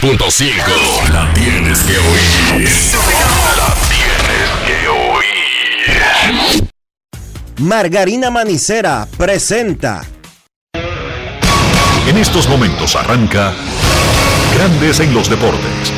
102.5. La tienes que oír. La tienes que oír. Margarina Manicera presenta. En estos momentos arranca Grandes en los Deportes.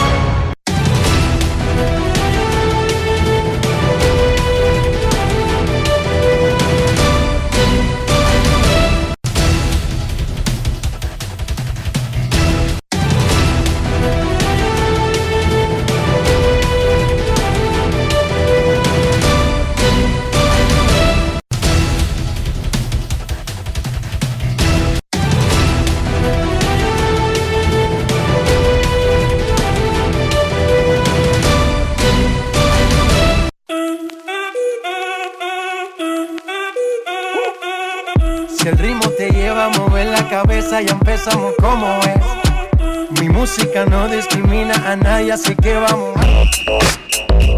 Así que vamos.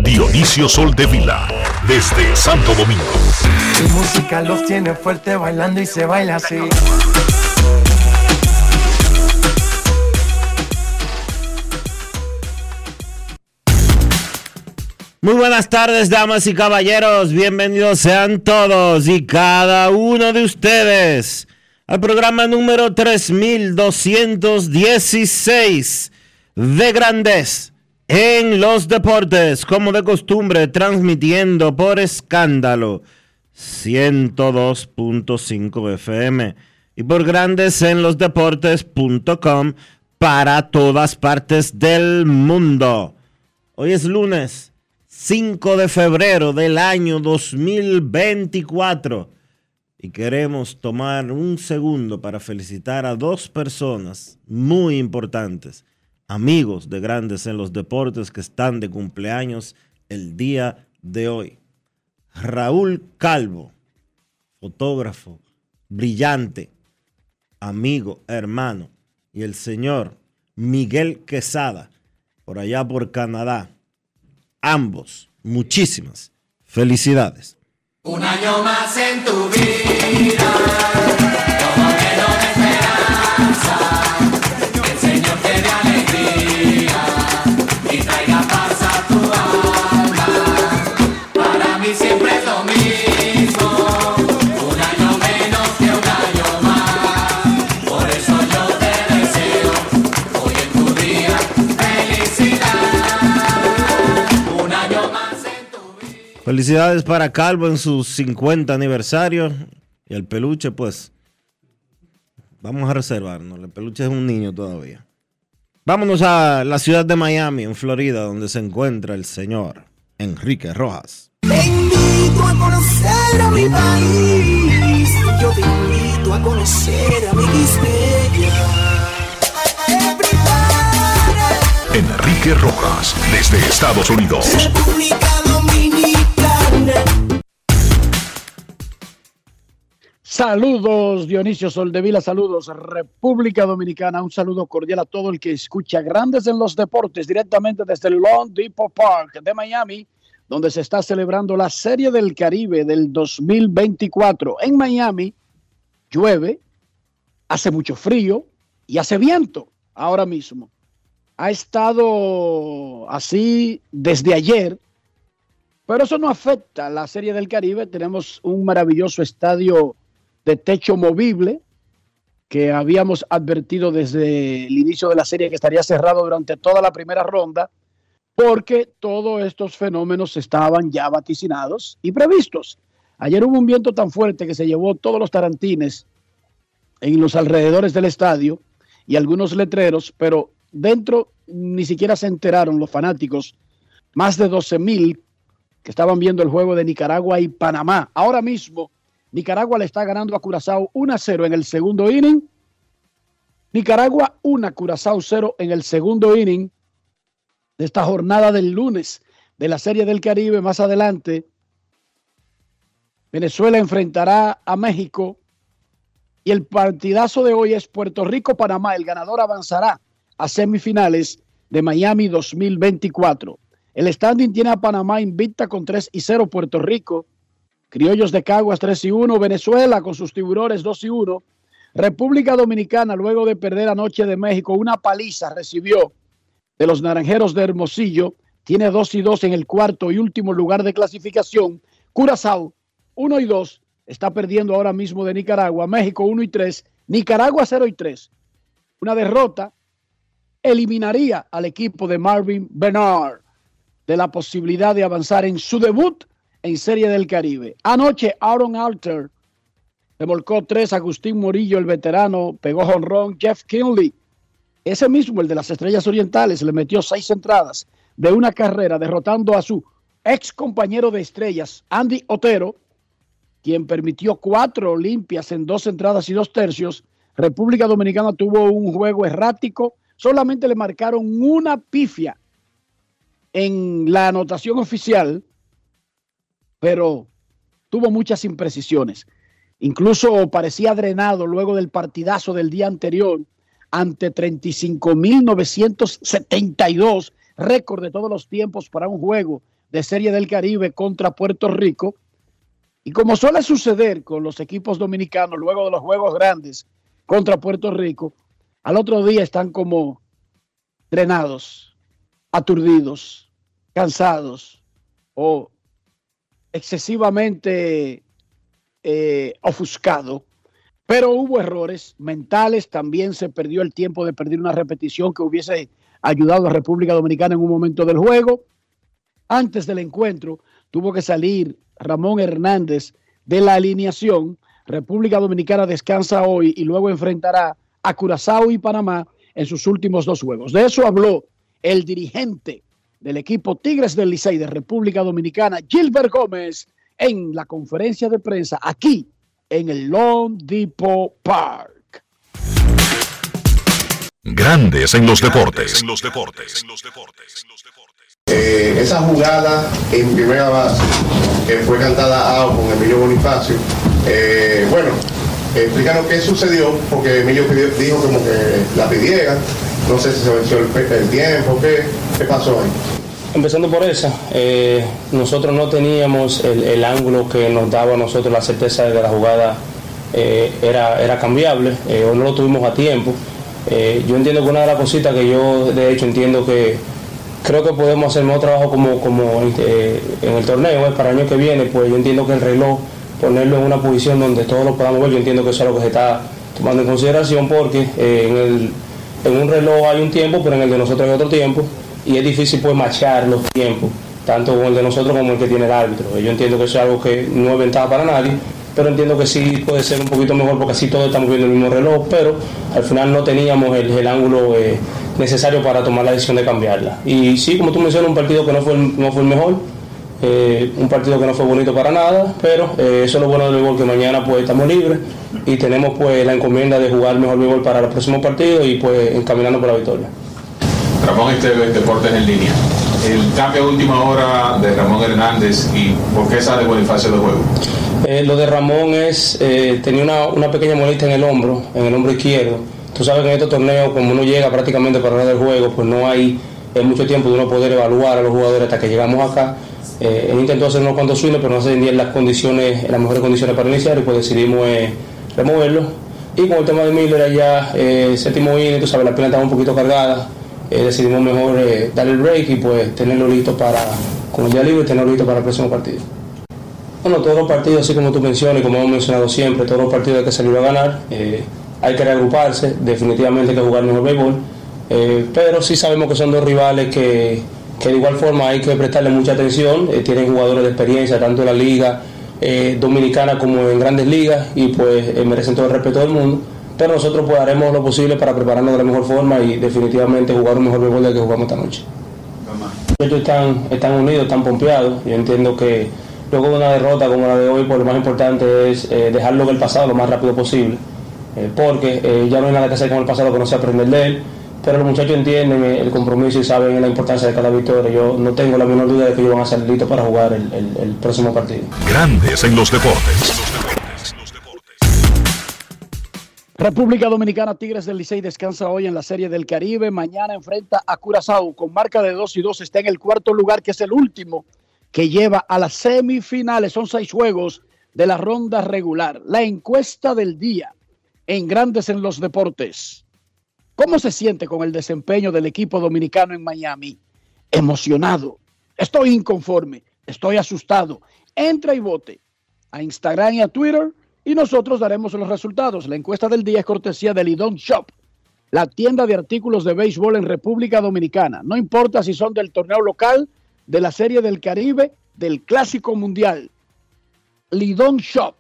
Dionisio Soldevila desde Santo Domingo. Mi música los tiene fuerte bailando y se baila así. Muy buenas tardes, damas y caballeros. Bienvenidos sean todos y cada uno de ustedes al programa número 3216 de Grandes en los Deportes, como de costumbre, transmitiendo por escándalo 102.5 FM y por Grandes en los Deportes.com para todas partes del mundo. Hoy es lunes. 5 de febrero del año 2024. Y queremos tomar un segundo para felicitar a dos personas muy importantes, amigos de grandes en los deportes que están de cumpleaños el día de hoy. Raúl Calvo, fotógrafo, brillante, amigo, hermano, y el señor Miguel Quesada, por allá por Canadá ambos muchísimas felicidades. Un año más en tu vida, Felicidades para Calvo en su 50 aniversario. Y el peluche, pues, vamos a reservarnos. El peluche es un niño todavía. Vámonos a la ciudad de Miami, en Florida, donde se encuentra el señor Enrique Rojas. Te invito a conocer a mi país. Yo te invito a conocer a mi Enrique Rojas desde Estados Unidos. República Dominicana. Saludos Dionisio Soldevila, saludos República Dominicana, un saludo cordial a todo el que escucha Grandes en los Deportes directamente desde el Long Depot Park de Miami, donde se está celebrando la Serie del Caribe del 2024. En Miami llueve, hace mucho frío y hace viento ahora mismo. Ha estado así desde ayer, pero eso no afecta a la Serie del Caribe. Tenemos un maravilloso estadio de techo movible que habíamos advertido desde el inicio de la serie que estaría cerrado durante toda la primera ronda porque todos estos fenómenos estaban ya vaticinados y previstos. Ayer hubo un viento tan fuerte que se llevó todos los tarantines en los alrededores del estadio y algunos letreros, pero dentro ni siquiera se enteraron los fanáticos, más de 12 mil que estaban viendo el juego de Nicaragua y Panamá. Ahora mismo, Nicaragua le está ganando a Curazao 1 a 0 en el segundo inning. Nicaragua 1, Curazao 0 en el segundo inning de esta jornada del lunes de la Serie del Caribe. Más adelante, Venezuela enfrentará a México y el partidazo de hoy es Puerto Rico-Panamá. El ganador avanzará a semifinales de Miami 2024. El standing tiene a Panamá invicta con 3 y 0 Puerto Rico, Criollos de Caguas 3 y 1, Venezuela con sus tiburones 2 y 1, República Dominicana luego de perder anoche de México una paliza recibió de los Naranjeros de Hermosillo, tiene 2 y 2 en el cuarto y último lugar de clasificación, Curazao 1 y 2 está perdiendo ahora mismo de Nicaragua, México 1 y 3, Nicaragua 0 y 3. Una derrota eliminaría al equipo de Marvin Bernard de la posibilidad de avanzar en su debut en Serie del Caribe. Anoche Aaron Alter remolcó tres, Agustín Morillo, el veterano, pegó jonrón, Jeff Kinley, ese mismo, el de las Estrellas Orientales, le metió seis entradas de una carrera, derrotando a su ex compañero de estrellas, Andy Otero, quien permitió cuatro limpias en dos entradas y dos tercios. República Dominicana tuvo un juego errático, solamente le marcaron una pifia en la anotación oficial, pero tuvo muchas imprecisiones. Incluso parecía drenado luego del partidazo del día anterior ante 35.972, récord de todos los tiempos para un juego de Serie del Caribe contra Puerto Rico. Y como suele suceder con los equipos dominicanos luego de los juegos grandes contra Puerto Rico, al otro día están como drenados, aturdidos, cansados o excesivamente eh, ofuscado. Pero hubo errores mentales, también se perdió el tiempo de perder una repetición que hubiese ayudado a República Dominicana en un momento del juego. Antes del encuentro tuvo que salir Ramón Hernández de la alineación. República Dominicana descansa hoy y luego enfrentará a Curazao y Panamá en sus últimos dos juegos. De eso habló el dirigente del equipo Tigres del Licey de República Dominicana, Gilbert Gómez, en la conferencia de prensa aquí en el Long Depot Park. Grandes en los deportes. En los deportes. Eh, esa jugada en primera base que fue cantada out con Emilio Bonifacio, eh, bueno, explícanos qué sucedió, porque Emilio pidió- dijo como que la pidiera, no sé si se venció el, el tiempo, qué, qué pasó ahí. Empezando por esa, eh, nosotros no teníamos el, el ángulo que nos daba a nosotros la certeza de que la jugada eh, era, era cambiable eh, o no lo tuvimos a tiempo. Yo entiendo que una de las cositas que yo de hecho entiendo que creo que podemos hacer mejor trabajo como, como en el torneo, para el año que viene, pues yo entiendo que el reloj, ponerlo en una posición donde todos lo podamos ver, yo entiendo que eso es lo que se está tomando en consideración porque eh, en, el, en un reloj hay un tiempo, pero en el de nosotros hay otro tiempo y es difícil pues machar los tiempos, tanto el de nosotros como el que tiene el árbitro. Yo entiendo que eso es algo que no es ventaja para nadie, pero entiendo que sí puede ser un poquito mejor porque así todos estamos viendo el mismo reloj, pero al final no teníamos el, el ángulo eh, necesario para tomar la decisión de cambiarla. Y sí, como tú mencionas, un partido que no fue no fue el mejor, eh, un partido que no fue bonito para nada, pero eh, eso es lo bueno del béisbol, que mañana pues estamos libres y tenemos pues la encomienda de jugar mejor béisbol para los próximos partidos y pues encaminando por la victoria. Ramón Esteves, Deportes en línea. El cambio a última hora de Ramón Hernández y por qué sale Bonifacio de juego. Eh, lo de Ramón es, tenía una, una pequeña molestia en el hombro, en el hombro izquierdo. Tú sabes que en estos torneos, como uno llega prácticamente para hablar del juego, pues no hay mucho tiempo de uno poder evaluar a los jugadores hasta que llegamos acá. Eh, él intentó hacer unos cuantos swings, pero no se tenían las condiciones, las mejores condiciones para iniciar y pues decidimos eh, removerlo. Y con el tema de Miller allá, eh, séptimo inning, tú sabes, la pierna estaba un poquito cargada. eh, decidimos mejor eh, darle el break y pues tenerlo listo para, el día libre, tenerlo listo para el próximo partido. Bueno, todos los partidos, así como tú mencionas y como hemos mencionado siempre, todos los partidos hay que salir a ganar. hay que reagruparse, definitivamente hay que jugar mejor béisbol. pero sí sabemos que son dos rivales que, que de igual forma hay que prestarle mucha atención. eh, tienen jugadores de experiencia, tanto en la liga eh, dominicana como en grandes ligas, y pues eh, merecen todo el respeto del mundo. Pero nosotros pues haremos lo posible para prepararnos de la mejor forma y definitivamente jugar un mejor béisbol del que jugamos esta noche. Ellos están, están unidos, están pompeados. Yo entiendo que luego de una derrota como la de hoy, pues lo más importante es dejarlo en el pasado lo más rápido posible. porque ya no hay nada que hacer con el pasado que no sea aprender de él. Pero los muchachos entienden el compromiso y saben la importancia de cada victoria. Yo no tengo la menor duda de que ellos van a estar listos para jugar el, el- el próximo partido. Grandes en los deportes. República Dominicana, Tigres del Licey descansa hoy en la Serie del Caribe. Mañana enfrenta a Curazao con marca de 2 y 2. Está en el cuarto lugar, que es el último que lleva a las semifinales. Son seis juegos de la ronda regular. La encuesta del día en Grandes en los Deportes. ¿Cómo se siente con el desempeño del equipo dominicano en Miami? Emocionado. Estoy inconforme. Estoy asustado. Entra y vote a Instagram y a Twitter y nosotros daremos los resultados. La encuesta del día es cortesía de Lidon Shop, la tienda de artículos de béisbol en República Dominicana. No importa si son del torneo local, de la Serie del Caribe, del Clásico Mundial. Lidon Shop.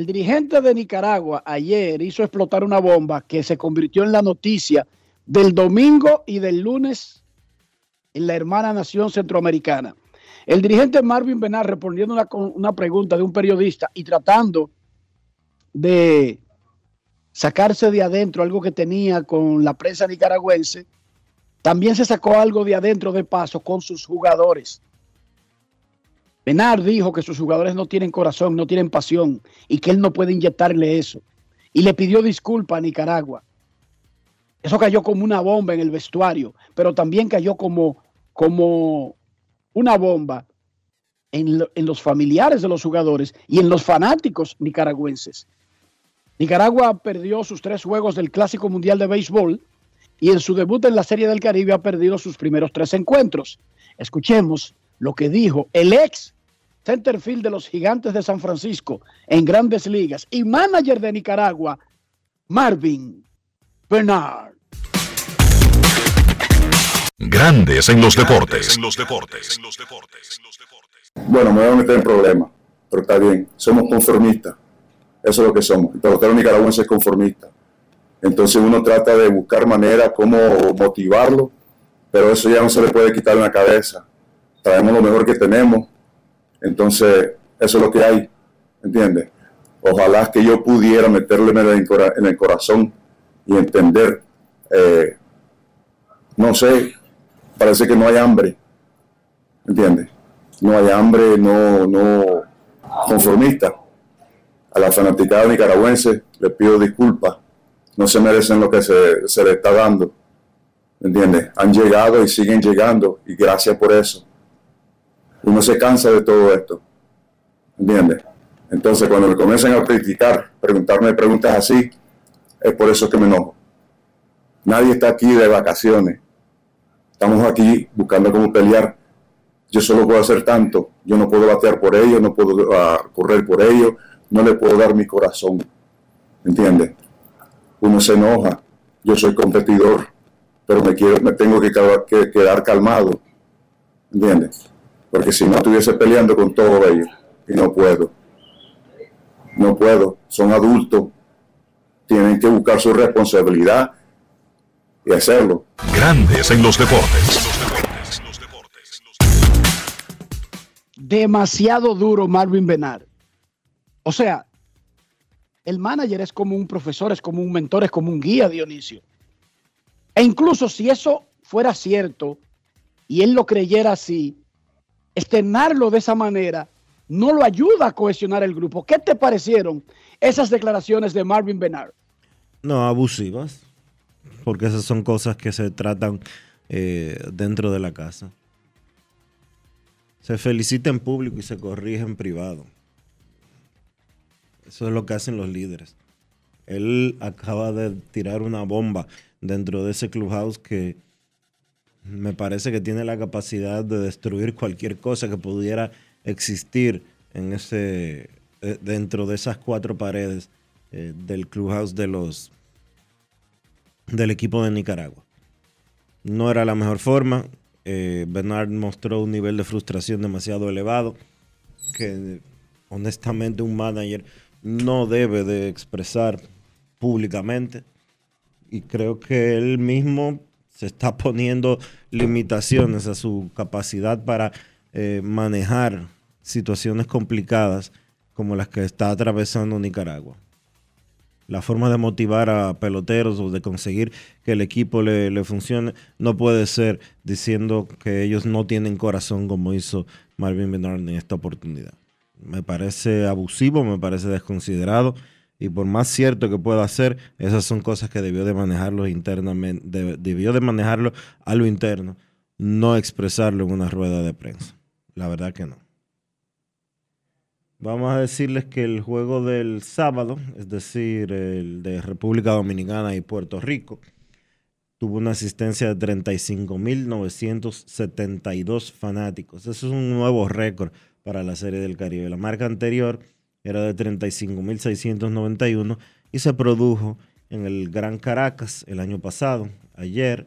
El dirigente de Nicaragua ayer hizo explotar una bomba que se convirtió en la noticia del domingo y del lunes en la hermana nación centroamericana. El dirigente Marvin Benar respondiendo una, una pregunta de un periodista y tratando de sacarse de adentro algo que tenía con la prensa nicaragüense, también se sacó algo de adentro de paso con sus jugadores. Benar dijo que sus jugadores no tienen corazón, no tienen pasión y que él no puede inyectarle eso. Y le pidió disculpa a Nicaragua. Eso cayó como una bomba en el vestuario, pero también cayó como, como una bomba en, en los familiares de los jugadores y en los fanáticos nicaragüenses. Nicaragua perdió sus tres juegos del Clásico Mundial de Béisbol y en su debut en la Serie del Caribe ha perdido sus primeros tres encuentros. Escuchemos lo que dijo el ex centerfield de los Gigantes de San Francisco en Grandes Ligas y manager de Nicaragua, Marvin Bernard. Grandes en los deportes. Bueno, me voy a meter en problemas, pero está bien. Somos conformistas. Eso es lo que somos. El pelotero nicaragüense es conformista. Entonces uno trata de buscar manera cómo motivarlo, pero eso ya no se le puede quitar en la cabeza. Traemos lo mejor que tenemos. Entonces, eso es lo que hay. ¿Entiendes? Ojalá que yo pudiera meterle en el, corazón y entender. eh, no sé, parece que no hay hambre. ¿Entiendes? no hay hambre, no, no conformista. A la fanaticada nicaragüense le pido disculpas, no se merecen lo que se, se le está dando. ¿Entiendes? Han llegado y siguen llegando y gracias por eso. Uno se cansa de todo esto. ¿Entiendes? Entonces cuando me comienzan a criticar, preguntarme preguntas así, es por eso que me enojo. Nadie está aquí de vacaciones. Estamos aquí buscando cómo pelear yo solo puedo hacer tanto, yo no puedo batear por ellos, no puedo ah, correr por ellos, no le puedo dar mi corazón, ¿entiendes? Uno se enoja, yo soy competidor, pero me, quiero, me tengo que, que quedar calmado, ¿entiendes? Porque si no estuviese peleando con todos ellos, y no puedo, no puedo, son adultos, tienen que buscar su responsabilidad y hacerlo. Grandes en los deportes. demasiado duro Marvin Benar. O sea, el manager es como un profesor, es como un mentor, es como un guía, Dionisio. E incluso si eso fuera cierto y él lo creyera así, externarlo de esa manera no lo ayuda a cohesionar el grupo. ¿Qué te parecieron esas declaraciones de Marvin Benar? No, abusivas. Porque esas son cosas que se tratan eh, dentro de la casa. Se felicita en público y se corrige en privado. Eso es lo que hacen los líderes. Él acaba de tirar una bomba dentro de ese clubhouse que me parece que tiene la capacidad de destruir cualquier cosa que pudiera existir en ese eh, dentro de esas cuatro paredes eh, del clubhouse de los del equipo de Nicaragua. No era la mejor forma. Eh, Bernard mostró un nivel de frustración demasiado elevado que honestamente un manager no debe de expresar públicamente. Y creo que él mismo se está poniendo limitaciones a su capacidad para eh, manejar situaciones complicadas como las que está atravesando Nicaragua. La forma de motivar a peloteros o de conseguir que el equipo le, funcione no puede ser diciendo que ellos no tienen corazón como hizo Marvin Bernard en esta oportunidad. Me parece abusivo, me parece desconsiderado Y por más cierto que pueda ser, esas son cosas que debió de manejarlo internamente, de- debió de manejarlo a lo interno, no expresarlo en una rueda de prensa. La verdad que no. Vamos a decirles que el juego del sábado, es decir, el de República Dominicana y Puerto Rico, tuvo una asistencia de 35.972 fanáticos. Eso es un nuevo récord para la Serie del Caribe. La marca anterior era de 35.691 y se produjo en el Gran Caracas el año pasado. Ayer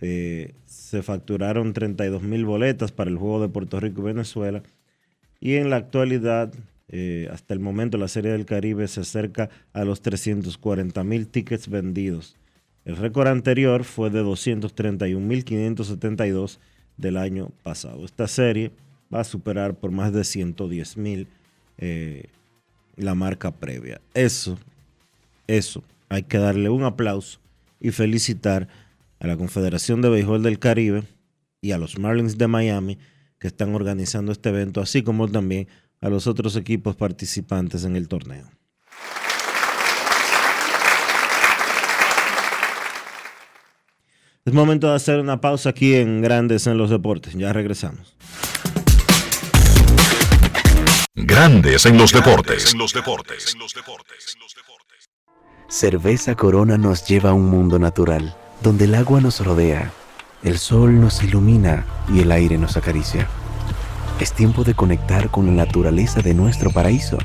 eh, se facturaron 32.000 boletas para el juego de Puerto Rico y Venezuela. Y en la actualidad, eh, hasta el momento, la Serie del Caribe se acerca a los 340.000 tickets vendidos. El récord anterior fue de 231.572 del año pasado. Esta serie va a superar por más de 110.000 eh, la marca previa. Eso, eso, hay que darle un aplauso y felicitar a la Confederación de Béisbol del Caribe y a los Marlins de Miami que están organizando este evento, así como también a los otros equipos participantes en el torneo. Es momento de hacer una pausa aquí en Grandes en los Deportes. Ya regresamos. Grandes en los deportes. En los deportes. Cerveza Corona nos lleva a un mundo natural, donde el agua nos rodea, el sol nos ilumina y el aire nos acaricia. Es tiempo de conectar con la naturaleza de nuestro paraíso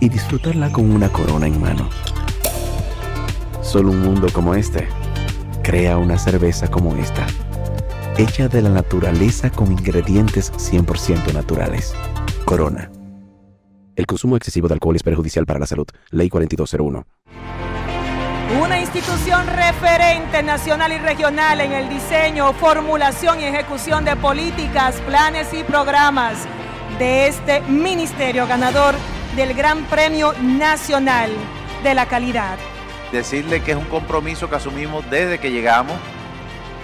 y disfrutarla con una corona en mano. Solo un mundo como este crea una cerveza como esta, hecha de la naturaleza con ingredientes 100% naturales. Corona. El consumo excesivo de alcohol es perjudicial para la salud. Ley 4201. Una institución referente nacional y regional en el diseño, formulación y ejecución de políticas, planes y programas de este ministerio ganador del Gran Premio Nacional de la Calidad. decirle que es un compromiso que asumimos desde que llegamos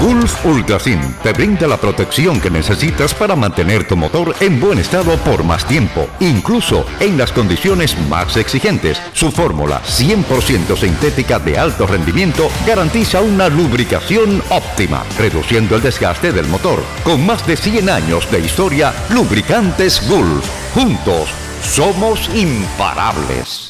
Gulf Ultrasin te brinda la protección que necesitas para mantener tu motor en buen estado por más tiempo, incluso en las condiciones más exigentes. Su fórmula 100% sintética de alto rendimiento garantiza una lubricación óptima, reduciendo el desgaste del motor. Con más de 100 años de historia, Lubricantes Gulf. Juntos somos imparables.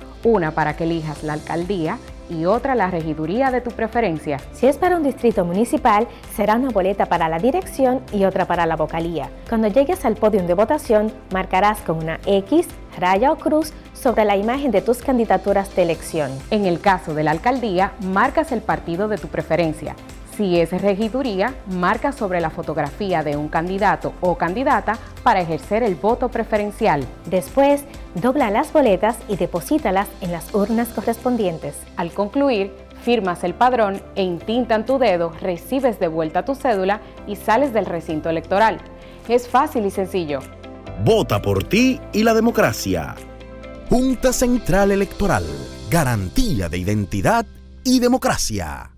una para que elijas la alcaldía y otra la regiduría de tu preferencia. Si es para un distrito municipal, será una boleta para la dirección y otra para la vocalía. Cuando llegues al podio de votación, marcarás con una X, raya o cruz sobre la imagen de tus candidaturas de elección. En el caso de la alcaldía, marcas el partido de tu preferencia. Si es regiduría, marca sobre la fotografía de un candidato o candidata para ejercer el voto preferencial. Después, dobla las boletas y deposítalas en las urnas correspondientes. Al concluir, firmas el padrón e intintan tu dedo, recibes de vuelta tu cédula y sales del recinto electoral. Es fácil y sencillo. Vota por ti y la democracia. Junta Central Electoral. Garantía de identidad y democracia.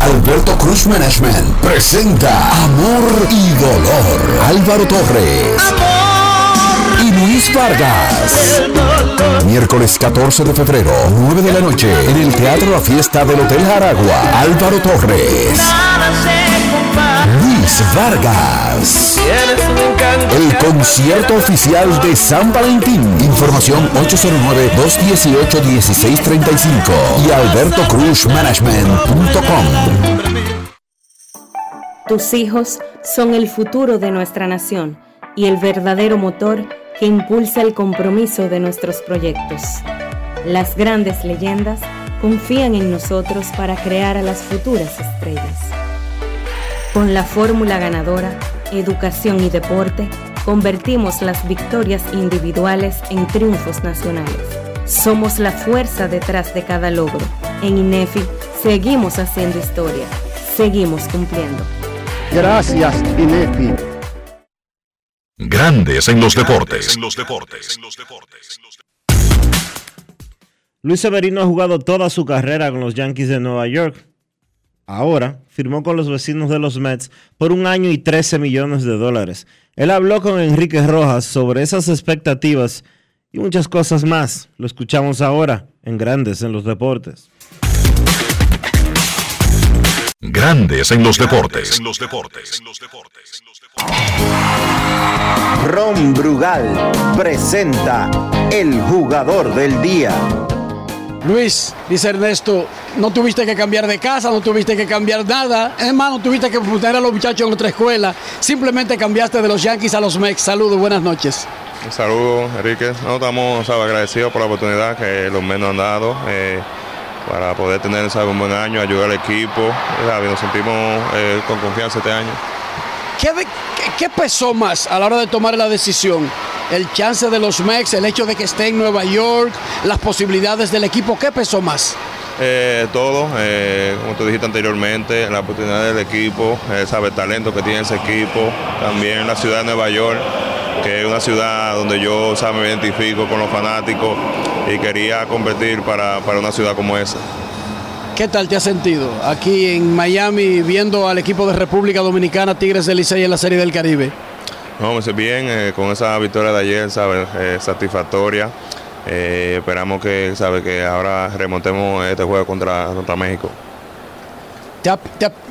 Alberto Cruz Management presenta Amor y Dolor. Álvaro Torres. Y Luis Vargas. Miércoles 14 de febrero, 9 de la noche, en el Teatro La Fiesta del Hotel Aragua. Álvaro Torres. Luis Vargas. El concierto oficial de San Valentín. Información 809-218-1635 y albertocruzmanagement.com. Tus hijos son el futuro de nuestra nación y el verdadero motor que impulsa el compromiso de nuestros proyectos. Las grandes leyendas confían en nosotros para crear a las futuras estrellas. Con la fórmula ganadora, educación y deporte, convertimos las victorias individuales en triunfos nacionales. Somos la fuerza detrás de cada logro. En INEFI seguimos haciendo historia. Seguimos cumpliendo. Gracias, INEFI. Grandes en los deportes. Luis Severino ha jugado toda su carrera con los Yankees de Nueva York. Ahora firmó con los vecinos de los Mets por un año y 13 millones de dólares. Él habló con Enrique Rojas sobre esas expectativas y muchas cosas más. Lo escuchamos ahora en Grandes en los Deportes. Grandes en los deportes. Ron Brugal presenta el jugador del día. Luis, dice Ernesto, no tuviste que cambiar de casa, no tuviste que cambiar nada. Es más, no tuviste que poner a los muchachos en otra escuela. Simplemente cambiaste de los Yankees a los Mex. Saludos, buenas noches. Un saludo, Enrique. No, estamos ¿sabe? agradecidos por la oportunidad que los Mets nos han dado eh, para poder tener un buen año, ayudar al equipo. Nos sentimos eh, con confianza este año. ¿Qué, pesó más a la hora de tomar la decisión? ¿El chance de los Mex, el hecho de que esté en Nueva York, las posibilidades del equipo? ¿Qué pesó más? Eh, todo, eh, como tú dijiste anteriormente, la oportunidad del equipo, eh, el talento que tiene ese equipo, también la ciudad de Nueva York, que es una ciudad donde yo sabe, me identifico con los fanáticos y quería competir para, para una ciudad como esa. ¿Qué tal te has sentido aquí en Miami viendo al equipo de República Dominicana Tigres del Licey en la Serie del Caribe? No, me siento bien eh, con esa victoria de ayer, ¿sabes? Eh, satisfactoria. Eh, esperamos que, ¿sabe? que ahora remontemos este juego contra, contra México. ¿Te,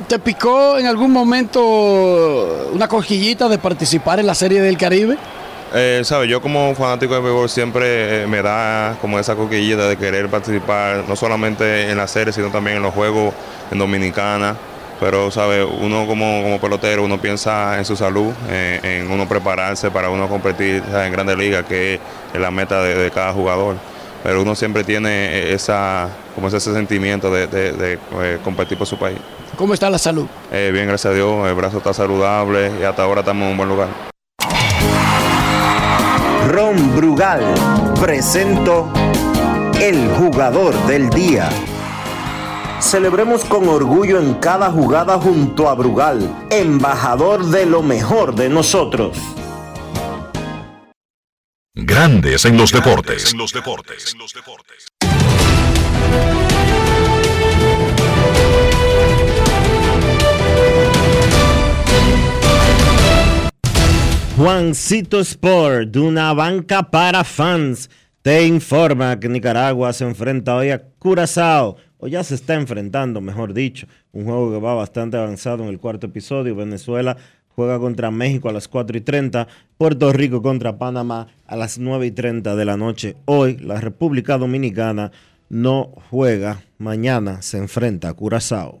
te picó en algún momento una cosquillita de participar en la Serie del Caribe? Eh, ¿sabe? Yo como fanático de béisbol siempre eh, me da como esa coquillita de querer participar, no solamente en la serie, sino también en los juegos en Dominicana. Pero, ¿sabe? Uno como, como pelotero, uno piensa en su salud, eh, en uno prepararse para uno competir en Grandes Ligas, que es la meta de, de cada jugador. Pero uno siempre tiene eh, esa, como ese sentimiento de, de- de, eh, competir por su país. ¿Cómo está la salud? Bien, gracias a Dios, el brazo está saludable y hasta ahora estamos en un buen lugar. Brugal presento el jugador del día. Celebremos con orgullo en cada jugada junto a Brugal, embajador de lo mejor de nosotros. Grandes en los deportes. Juancito Sport, de una banca para fans, te informa que Nicaragua se enfrenta hoy a Curazao, o ya se está enfrentando, mejor dicho, un juego que va bastante avanzado en el cuarto episodio. Venezuela juega contra México a las 4 y 30, Puerto Rico contra Panamá a las 9 y 30 de la noche. Hoy la República Dominicana no juega, mañana se enfrenta a Curazao.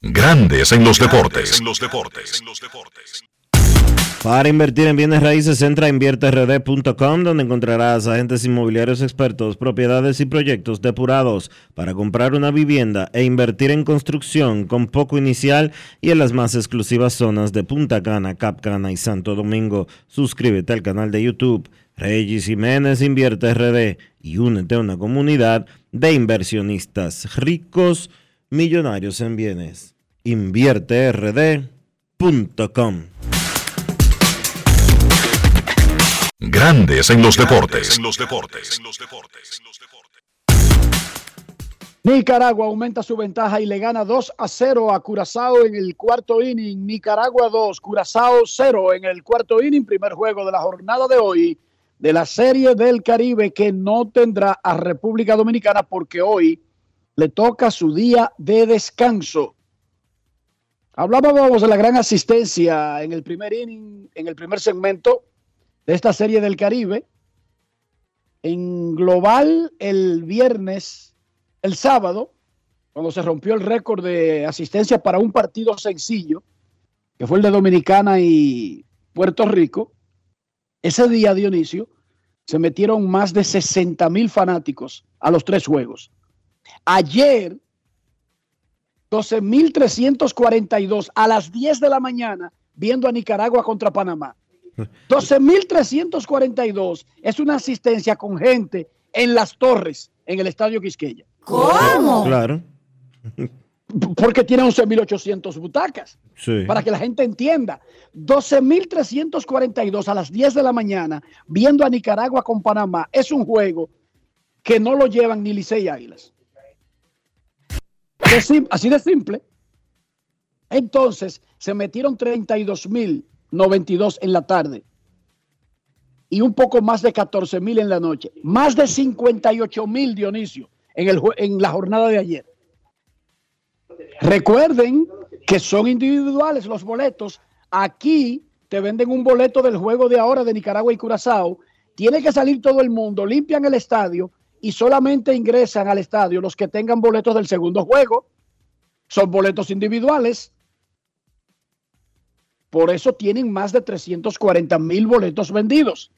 Grandes en los deportes. Para invertir en bienes raíces, entra a invierterd.com donde encontrarás agentes inmobiliarios expertos, propiedades y proyectos depurados para comprar una vivienda e invertir en construcción con poco inicial y en las más exclusivas zonas de Punta Cana, Cap Cana y Santo Domingo. Suscríbete al canal de YouTube Regis Jiménez Invierte RD y únete a una comunidad de inversionistas ricos, millonarios en bienes. InvierteRD.com Grandes en los deportes. Nicaragua aumenta su ventaja y le gana 2 a 0 a Curazao en el cuarto inning. Nicaragua 2, Curazao 0 en el cuarto inning, primer juego de la jornada de hoy de la Serie del Caribe que no tendrá a República Dominicana porque hoy le toca su día de descanso. Hablábamos de la gran asistencia en el primer inning, en el primer segmento de esta Serie del Caribe. En global, el viernes, el sábado, cuando se rompió el récord de asistencia para un partido sencillo, que fue el de Dominicana y Puerto Rico, ese día, Dionisio, se metieron más de 60 mil fanáticos a los tres juegos. Ayer, 12.342 a las 10 de la mañana viendo a Nicaragua contra Panamá. 12.342 es una asistencia con gente en las torres en el Estadio Quisqueya. ¿Cómo? Claro. Porque tiene 11.800 butacas. Sí. Para que la gente entienda. 12.342 a las 10 de la mañana viendo a Nicaragua con Panamá es un juego que no lo llevan ni Licey Águilas. Así de simple. Entonces se metieron 32.092 en la tarde y un poco más de 14.000 en la noche. Más de 58.000 Dionisio en, el, en la jornada de ayer. Recuerden que son individuales los boletos. Aquí te venden un boleto del juego de ahora de Nicaragua y Curazao. Tiene que salir todo el mundo, limpian el estadio y solamente ingresan al estadio los que tengan boletos del segundo juego. Son boletos individuales. Por eso tienen más de 340 mil boletos vendidos.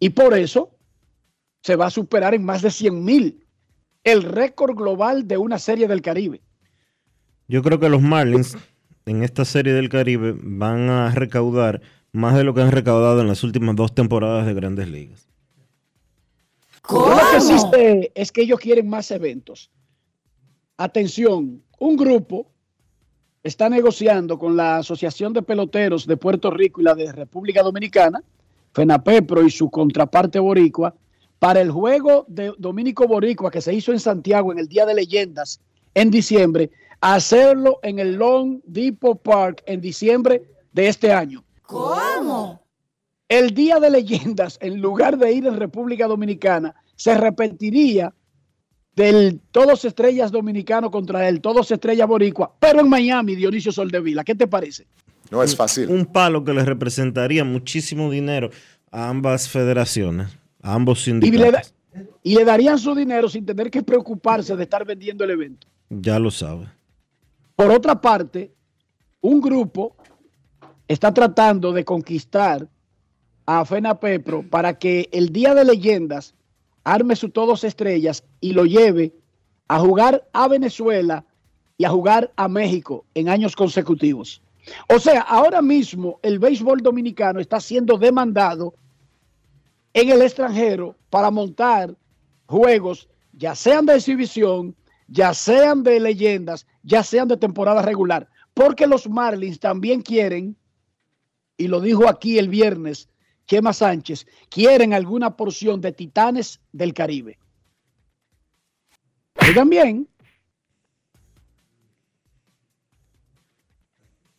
Y por eso se va a superar en más de 100 mil el récord global de una serie del Caribe. Yo creo que los Marlins en esta serie del Caribe van a recaudar más de lo que han recaudado en las últimas dos temporadas de grandes ligas. Lo que existe es que ellos quieren más eventos. Atención, un grupo está negociando con la Asociación de Peloteros de Puerto Rico y la de República Dominicana, FENAPEPRO y su contraparte boricua, para el juego de Dominico Boricua que se hizo en Santiago en el Día de Leyendas en diciembre, hacerlo en el Long Depot Park en diciembre de este año. ¿Cómo? El Día de Leyendas, en lugar de ir en República Dominicana, se repetiría del Todos Estrellas Dominicano contra el Todos Estrellas Boricua, pero en Miami, Dionisio Soldevila. ¿Qué te parece? No es fácil. Un palo que le representaría muchísimo dinero a ambas federaciones, a ambos Y le, sindicatos. da- y le darían su dinero sin tener que preocuparse de estar vendiendo el evento. Ya lo sabe. Por otra parte, un grupo está tratando de conquistar a FENAPEPRO para que el Día de Leyendas arme su todos estrellas y lo lleve a jugar a Venezuela y a jugar a México en años consecutivos. O sea, ahora mismo el béisbol dominicano está siendo demandado en el extranjero para montar juegos, ya sean de exhibición, ya sean de leyendas, ya sean de temporada regular, porque los Marlins también quieren, y lo dijo aquí el viernes Chema Sánchez, quieren alguna porción de Titanes del Caribe. Oigan bien,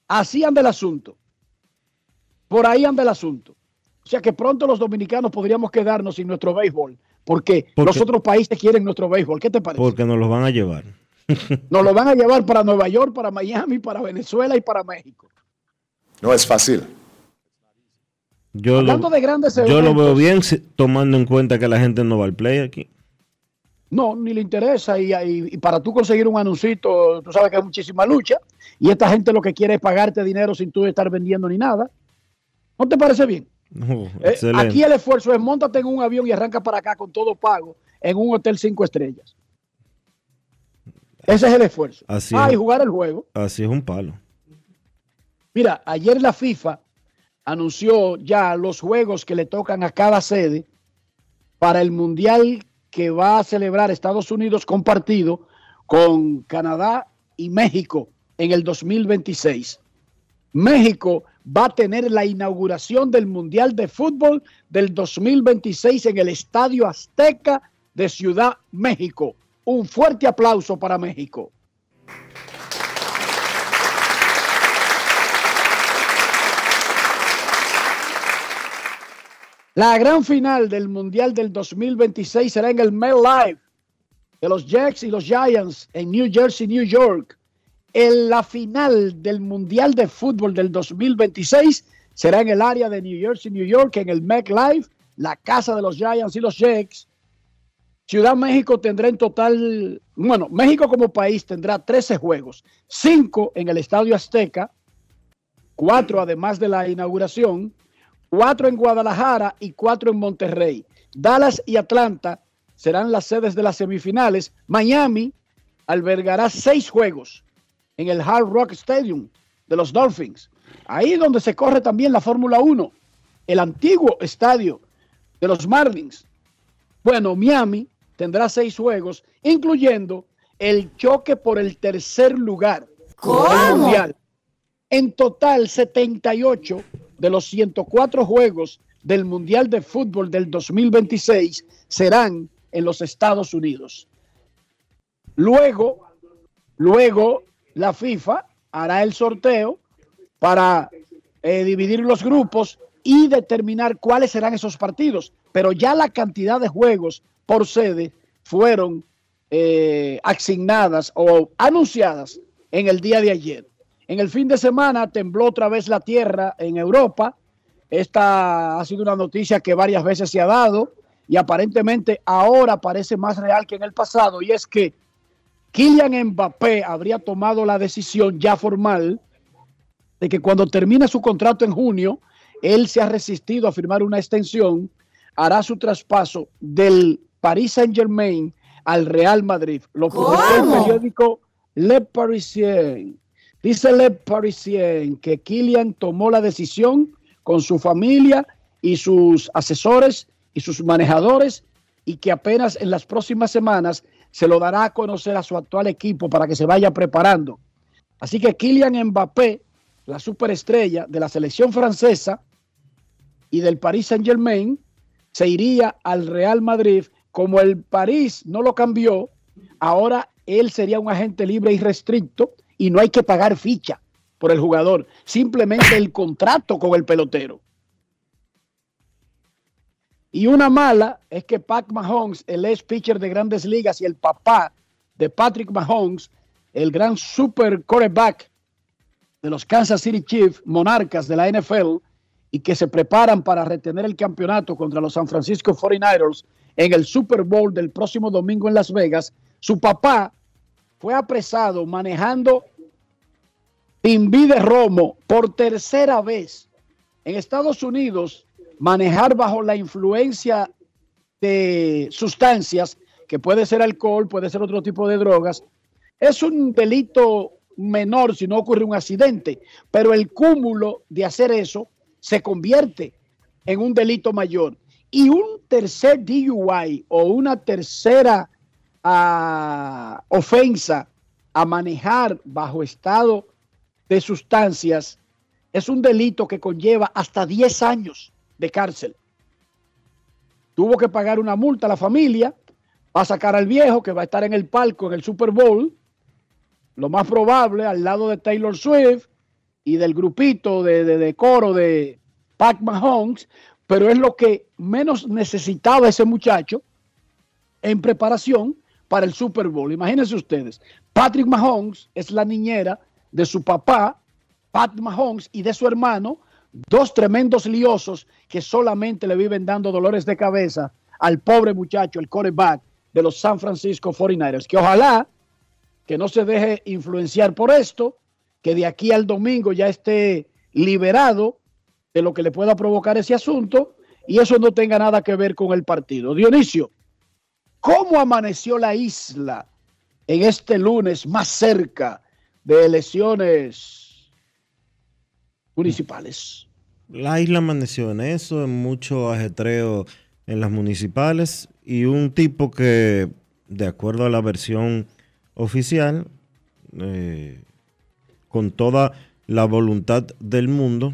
así anda el asunto, por ahí anda el asunto. O sea que pronto los dominicanos podríamos quedarnos sin nuestro béisbol, porque ¿Por los otros países quieren nuestro béisbol. ¿Qué te parece? Porque nos los van a llevar. Nos lo van a llevar para Nueva York, para Miami, para Venezuela y para México. No es fácil. Yo Hablando lo, de grandes yo lo veo bien tomando en cuenta que la gente no va al play aquí. No, ni le interesa. Y, y- y para tú conseguir un anuncito, tú sabes que hay muchísima lucha. Y esta gente lo que quiere es pagarte dinero sin tú estar vendiendo ni nada. ¿No te parece bien? Eh, aquí el esfuerzo es montate en un avión y arranca para acá con todo pago en un hotel cinco estrellas. Ese es el esfuerzo. Así ah, es. y jugar el juego. Así es un palo. Mira, ayer la FIFA anunció ya los juegos que le tocan a cada sede para el Mundial que va a celebrar Estados Unidos compartido con Canadá y México en el 2026. México va a tener la inauguración del Mundial de Fútbol del 2026 en el Estadio Azteca de Ciudad México. Un fuerte aplauso para México. La gran final del Mundial del 2026 será en el MetLife de los Jets y los Giants en New Jersey, New York. La final del Mundial de Fútbol del 2026 será en el área de New Jersey, New York, en el MetLife, la casa de los Giants y los Jets. Ciudad México tendrá en total, bueno, México como país tendrá 13 juegos, 5 en el Estadio Azteca, 4 además de la inauguración, 4 en Guadalajara y 4 en Monterrey. Dallas y Atlanta serán las sedes de las semifinales. Miami albergará 6 juegos en el Hard Rock Stadium de los Dolphins. Ahí donde se corre también la Fórmula 1, el antiguo estadio de los Marlins. Bueno, Miami tendrá seis juegos, incluyendo el choque por el tercer lugar del mundial. En total, 78 de los 104 juegos del Mundial de Fútbol del 2026 serán en los Estados Unidos. Luego, luego la FIFA hará el sorteo para eh, dividir los grupos y determinar cuáles serán esos partidos. Pero ya la cantidad de juegos por sede fueron eh, asignadas o anunciadas en el día de ayer. En el fin de semana tembló otra vez la tierra en Europa. Esta ha sido una noticia que varias veces se ha dado y aparentemente ahora parece más real que en el pasado y es que Kylian Mbappé habría tomado la decisión ya formal de que cuando termine su contrato en junio, él se ha resistido a firmar una extensión, hará su traspaso del Paris Saint Germain al Real Madrid. Lo publicó el periódico Le Parisien. Dice Le Parisien que Kylian tomó la decisión con su familia y sus asesores y sus manejadores y que apenas en las próximas semanas se lo dará a conocer a su actual equipo para que se vaya preparando. Así que Kylian Mbappé, la superestrella de la selección francesa y del Paris Saint Germain, se iría al Real Madrid. Como el París no lo cambió, ahora él sería un agente libre y restricto y no hay que pagar ficha por el jugador, simplemente el contrato con el pelotero. Y una mala es que Pat Mahomes, el ex pitcher de grandes ligas y el papá de Patrick Mahomes, el gran super quarterback de los Kansas City Chiefs, monarcas de la NFL, y que se preparan para retener el campeonato contra los San Francisco 49ers en el Super Bowl del próximo domingo en Las Vegas, su papá fue apresado manejando Timbi de Romo por tercera vez. En Estados Unidos, manejar bajo la influencia de sustancias, que puede ser alcohol, puede ser otro tipo de drogas, es un delito menor si no ocurre un accidente, pero el cúmulo de hacer eso se convierte en un delito mayor. Y un tercer DUI o una tercera ah, ofensa a manejar bajo estado de sustancias es un delito que conlleva hasta 10 años de cárcel. Tuvo que pagar una multa a la familia, va a sacar al viejo que va a estar en el palco en el Super Bowl, lo más probable al lado de Taylor Swift y del grupito de, de, de coro de Pac Mahomes, pero es lo que menos necesitaba ese muchacho en preparación para el Super Bowl. Imagínense ustedes, Patrick Mahomes es la niñera de su papá, Pat Mahomes, y de su hermano, dos tremendos liosos que solamente le viven dando dolores de cabeza al pobre muchacho, el quarterback de los San Francisco 49ers, que ojalá que no se deje influenciar por esto, que de aquí al domingo ya esté liberado de lo que le pueda provocar ese asunto y eso no tenga nada que ver con el partido. Dionisio, ¿cómo amaneció la isla en este lunes más cerca de elecciones municipales? La isla amaneció en eso, en mucho ajetreo en las municipales y un tipo que, de acuerdo a la versión oficial, eh, con toda la voluntad del mundo,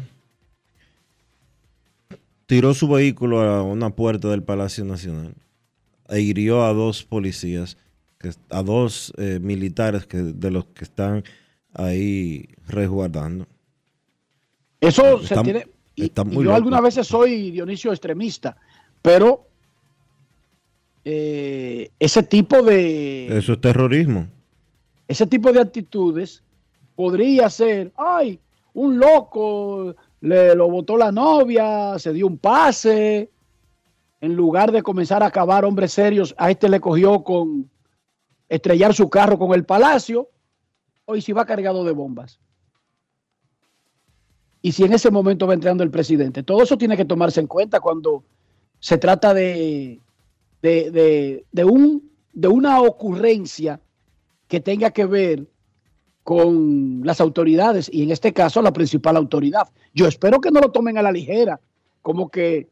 tiró su vehículo a una puerta del Palacio Nacional e hirió a dos policías, a dos eh, militares que, de los que están ahí resguardando. Eso se tiene... Y, yo algunas veces soy Dionisio extremista, pero eh, ese tipo de... Eso es terrorismo. Ese tipo de actitudes podría ser, ay, un loco le lo votó la novia, se dio un pase. En lugar de comenzar a acabar hombres serios, a este le cogió con estrellar su carro con el palacio. Hoy sí va cargado de bombas. Y si en ese momento va entrando el presidente. Todo eso tiene que tomarse en cuenta cuando se trata de, de, de, un, de una ocurrencia que tenga que ver con las autoridades y en este caso la principal autoridad. Yo espero que no lo tomen a la ligera, como que,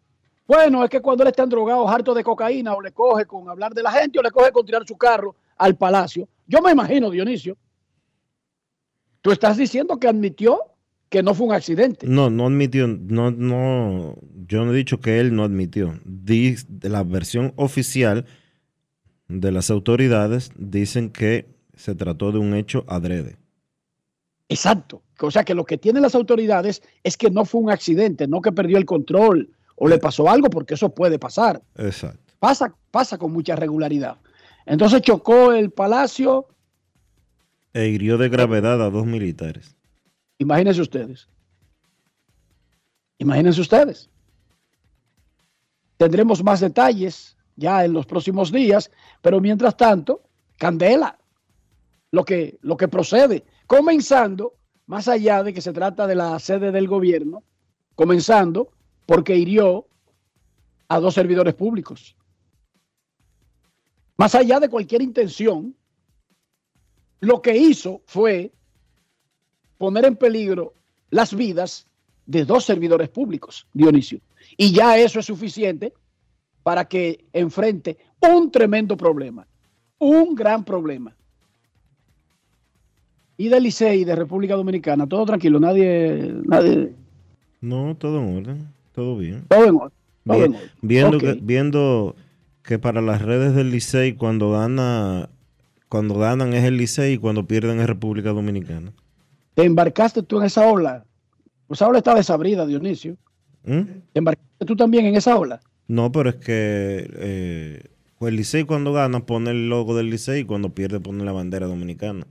bueno, es que cuando él está drogado, harto de cocaína, o le coge con hablar de la gente, o le coge con tirar su carro al palacio. Yo me imagino, Dionisio, tú estás diciendo que admitió que no fue un accidente. No, no admitió, no, no, yo no he dicho que él no admitió. de la versión oficial de las autoridades dicen que se trató de un hecho adrede. Exacto. O sea que lo que tienen las autoridades es que no fue un accidente, no que perdió el control o le pasó algo, porque eso puede pasar. Exacto. Pasa, pasa con mucha regularidad. Entonces chocó el palacio. E hirió de gravedad a dos militares. Imagínense ustedes. Imagínense ustedes. Tendremos más detalles ya en los próximos días, pero mientras tanto, candela lo que, lo que procede comenzando, más allá de que se trata de la sede del gobierno, comenzando porque hirió a dos servidores públicos. Más allá de cualquier intención, lo que hizo fue poner en peligro las vidas de dos servidores públicos, Dionisio. Y ya eso es suficiente para que enfrente un tremendo problema, un gran problema. Y del Licey de República Dominicana, todo tranquilo, nadie, nadie. No, todo en orden, todo bien. Todo en orden. Viendo, que, viendo que para las redes del Licey cuando gana, cuando ganan es el Licey y cuando pierden es República Dominicana. ¿Te embarcaste tú en esa ola? Esa ola está desabrida, Dionisio. ¿Mm? ¿Te embarcaste tú también en esa ola? No, pero es que eh, el Licey cuando gana pone el logo del Licey y cuando pierde pone la bandera dominicana.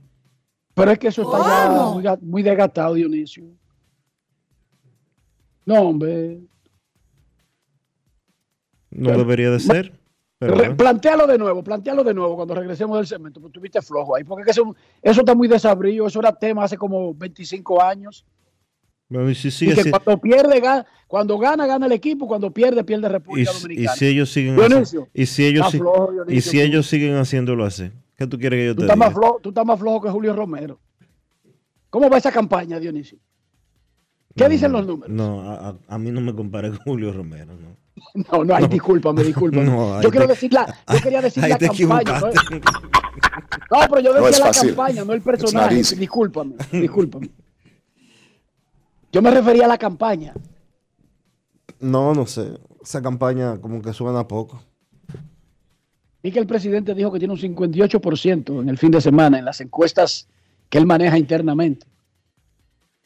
Pero es que eso está ya muy, desgastado, Dionisio. No, hombre. No debería de ser. Plantealo de nuevo, plantealo de nuevo cuando regresemos del cemento, porque tuviste flojo ahí, porque eso, eso está muy desabrido, eso era tema hace como 25 años. y que cuando pierde, gana, cuando gana, gana el equipo, cuando pierde, pierde República Dominicana. Y si ellos siguen, y si ellos, y si ellos siguen haciéndolo así. ¿Qué tú quieres que yo te diga? Más flojo, tú estás más flojo que Julio Romero. ¿Cómo va esa campaña, Dionisio? ¿Qué dicen los números? No, a, mí no me compare con Julio Romero, ¿no? No, no, hay, discúlpame, discúlpame. yo, quiero decir la, yo quería decir la campaña. ¿no? no, pero yo decía la campaña, no el personaje. Discúlpame, discúlpame. Yo me refería a la campaña. No, no sé. Esa campaña como que suena poco. Y que el presidente dijo que tiene un 58% en el fin de semana en las encuestas que él maneja internamente.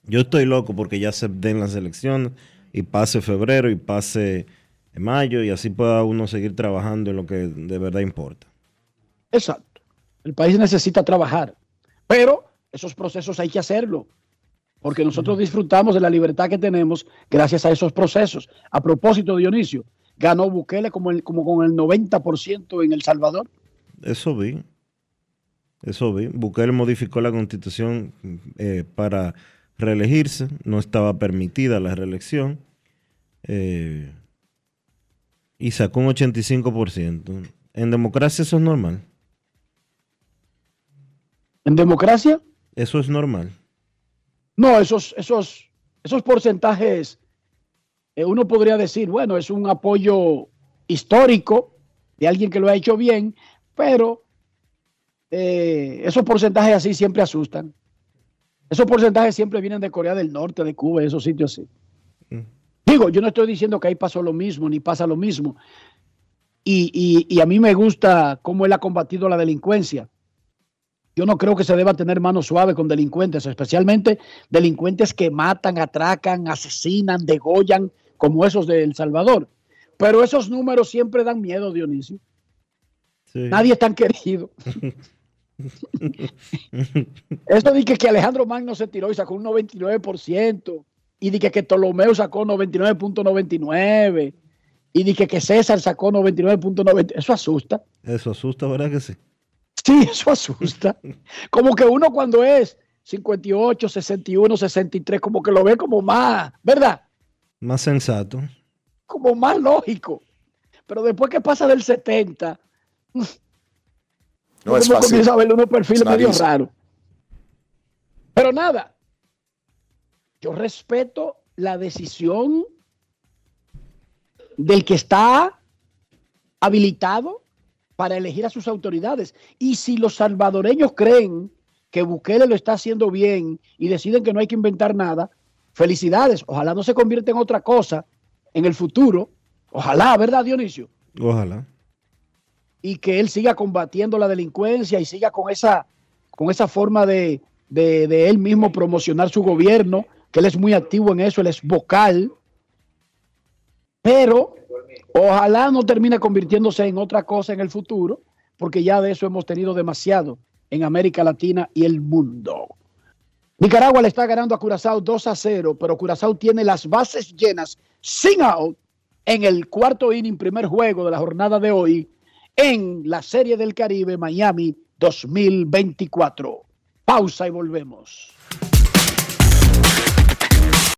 Yo estoy loco porque ya se den las elecciones y pase febrero y pase mayo y así pueda uno seguir trabajando en lo que de verdad importa. Exacto. El país necesita trabajar, pero esos procesos hay que hacerlo, porque nosotros disfrutamos de la libertad que tenemos gracias a esos procesos. A propósito, Dionisio, ganó Bukele como, como con el 90% en El Salvador. Eso vi. Eso vi. Bukele modificó la constitución eh, para reelegirse. No estaba permitida la reelección. Eh, y sacó un 85%. En democracia eso es normal. ¿En democracia? Eso es normal. No, esos, esos, esos porcentajes, eh, uno podría decir, bueno, es un apoyo histórico de alguien que lo ha hecho bien, pero eh, esos porcentajes así siempre asustan. Esos porcentajes siempre vienen de Corea del Norte, de Cuba, esos sitios así. Mm. Digo, yo no estoy diciendo que ahí pasó lo mismo, ni pasa lo mismo. Y, y, a mí me gusta cómo él ha combatido la delincuencia. Yo no creo que se deba tener mano suave con delincuentes, especialmente delincuentes que matan, atracan, asesinan, degollan, como esos de El Salvador. Pero esos números siempre dan miedo, Dionisio. Nadie es tan querido. Esto dice que Alejandro Magno se tiró y sacó un 99%. Y dije que Ptolomeo sacó 99.99. Y dije que César sacó 99.90. Eso asusta. Eso asusta, ¿verdad que sí? Sí, eso asusta. como que uno cuando es 58, 61, 63, como que lo ve como más, ¿verdad? Más sensato. Como más lógico. Pero después que pasa del 70, no es fácil. comienza a ver unos perfiles medio raros. Pero nada, yo respeto la decisión del que está habilitado para elegir a sus autoridades. Y si los salvadoreños creen que Bukele lo está haciendo bien y deciden que no hay que inventar nada, felicidades. Ojalá no se convierta en otra cosa en el futuro. Ojalá, ¿verdad, Dionisio? Ojalá. Y que él siga combatiendo la delincuencia y siga con esa, con esa forma de, de él mismo promocionar su gobierno, que él es muy activo en eso, él es vocal. Pero Ojalá no termine convirtiéndose en otra cosa en el futuro, porque ya de eso hemos tenido demasiado en América Latina y el mundo. Nicaragua le está ganando a Curazao 2 a 0, pero Curazao tiene las bases llenas, sin out, en el cuarto inning, primer juego de la jornada de hoy, en la Serie del Caribe Miami 2024. Pausa y volvemos.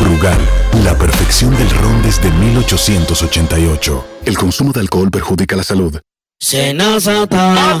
Brugal, la perfección del ron desde 1888. El consumo de alcohol perjudica la salud. Senazata.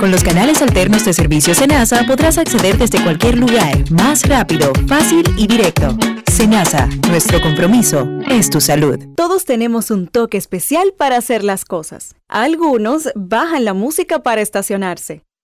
Con los canales alternos de servicio Senasa podrás acceder desde cualquier lugar, más rápido, fácil y directo. Senasa, nuestro compromiso es tu salud. Todos tenemos un toque especial para hacer las cosas. Algunos bajan la música para estacionarse.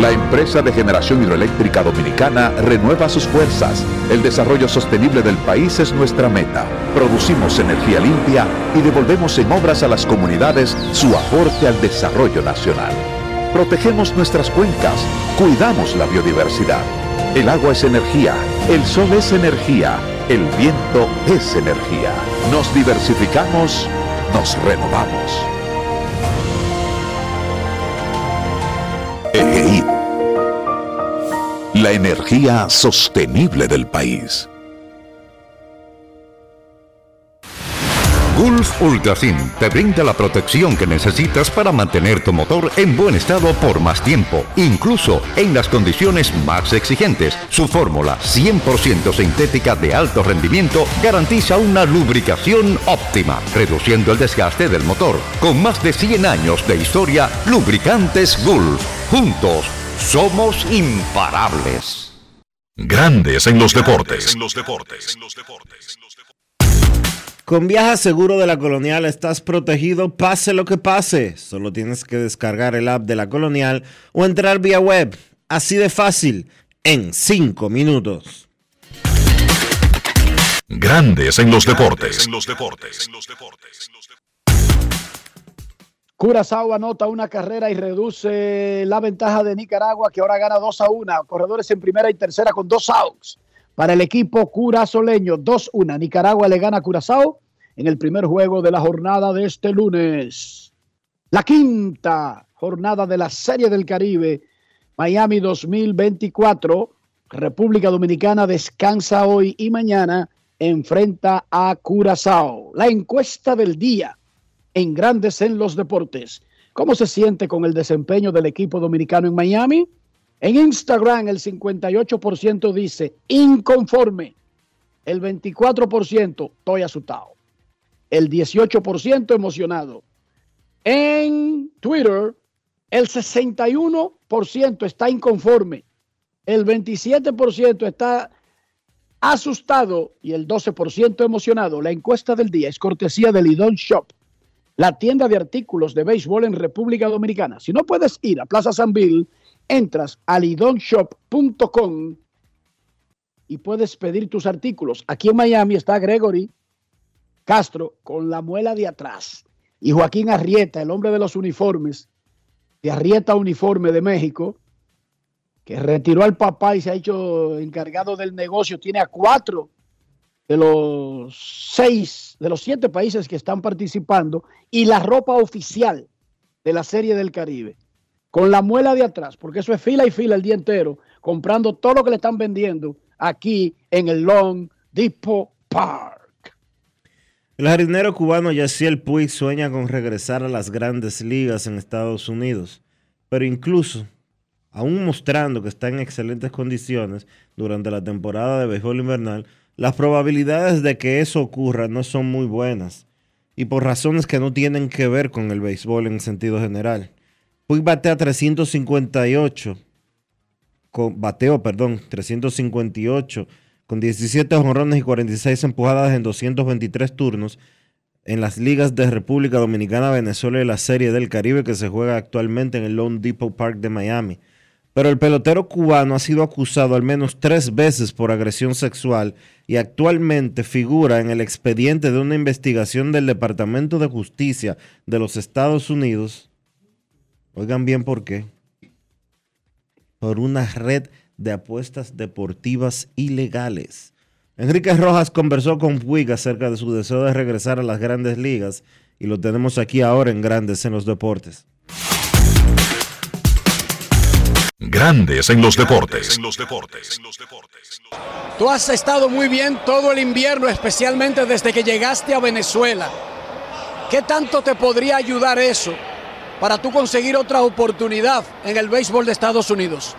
La empresa de generación hidroeléctrica dominicana renueva sus fuerzas. El desarrollo sostenible del país es nuestra meta. Producimos energía limpia y devolvemos en obras a las comunidades su aporte al desarrollo nacional. Protegemos nuestras cuencas, cuidamos la biodiversidad El agua es energía, el sol es energía, el viento es energía. Nos diversificamos, nos renovamos. La energía sostenible del país. Gulf Ultrasin te brinda la protección que necesitas para mantener tu motor en buen estado por más tiempo, incluso en las condiciones más exigentes. Su fórmula 100% sintética de alto rendimiento garantiza una lubricación óptima, reduciendo el desgaste del motor. Con más de 100 años de historia, Lubricantes Gulf. Juntos, somos imparables. Grandes en los deportes. Con Viaja Seguro de la Colonial estás protegido pase lo que pase. Solo tienes que descargar el app de la Colonial o entrar vía web. Así de fácil, en 5 minutos. Grandes en los deportes. Curazao anota una carrera y reduce la ventaja de Nicaragua, que ahora gana 2 a 1. Corredores en primera y tercera con dos outs para el equipo curazoleño. 2-1. Nicaragua le gana a Curazao en el primer juego de la jornada de este lunes. La quinta jornada de la Serie del Caribe, Miami 2024. República Dominicana descansa hoy y mañana enfrenta a Curazao. La encuesta del día en Grandes en los Deportes. ¿Cómo se siente con el desempeño del equipo dominicano en Miami? En Instagram el 58% dice inconforme, el 24% estoy asustado, el 18% emocionado. En Twitter el 61% está inconforme, el 27% está asustado y el 12% emocionado. La encuesta del día es cortesía de Lidon Shop, la tienda de artículos de béisbol en República Dominicana. Si no puedes ir a Plaza San Bill, entras a lidonshop.com y puedes pedir tus artículos. Aquí en Miami está Gregory Castro con la muela de atrás y Joaquín Arrieta, el hombre de los uniformes, de Arrieta Uniforme de México, que retiró al papá y se ha hecho encargado del negocio, tiene a cuatro de los seis, de los siete países que están participando y la ropa oficial de la Serie del Caribe con la muela de atrás, porque eso es fila y fila el día entero, comprando todo lo que le están vendiendo aquí en el Long Depot Park. El jardinero cubano Yaciel Puig sueña con regresar a las grandes ligas en Estados Unidos, pero incluso, aún mostrando que está en excelentes condiciones durante la temporada de béisbol invernal, las probabilidades de que eso ocurra no son muy buenas, y por razones que no tienen que ver con el béisbol en sentido general. Puig batea 358, con, bateó, perdón, 358, con 17 jonrones y 46 empujadas en 223 turnos en las ligas de República Dominicana, Venezuela y la Serie del Caribe que se juega actualmente en el Lone Depot Park de Miami. Pero el pelotero cubano ha sido acusado al menos tres veces por agresión sexual y actualmente figura en el expediente de una investigación del Departamento de Justicia de los Estados Unidos Oigan bien por qué. Por una red de apuestas deportivas ilegales. Enrique Rojas conversó con Puig acerca de su deseo de regresar a las grandes ligas y lo tenemos aquí ahora en Grandes en los Deportes. Grandes en los deportes. Tú has estado muy bien todo el invierno, especialmente desde que llegaste a Venezuela. ¿Qué tanto te podría ayudar eso para tú conseguir otra oportunidad en el béisbol de Estados Unidos?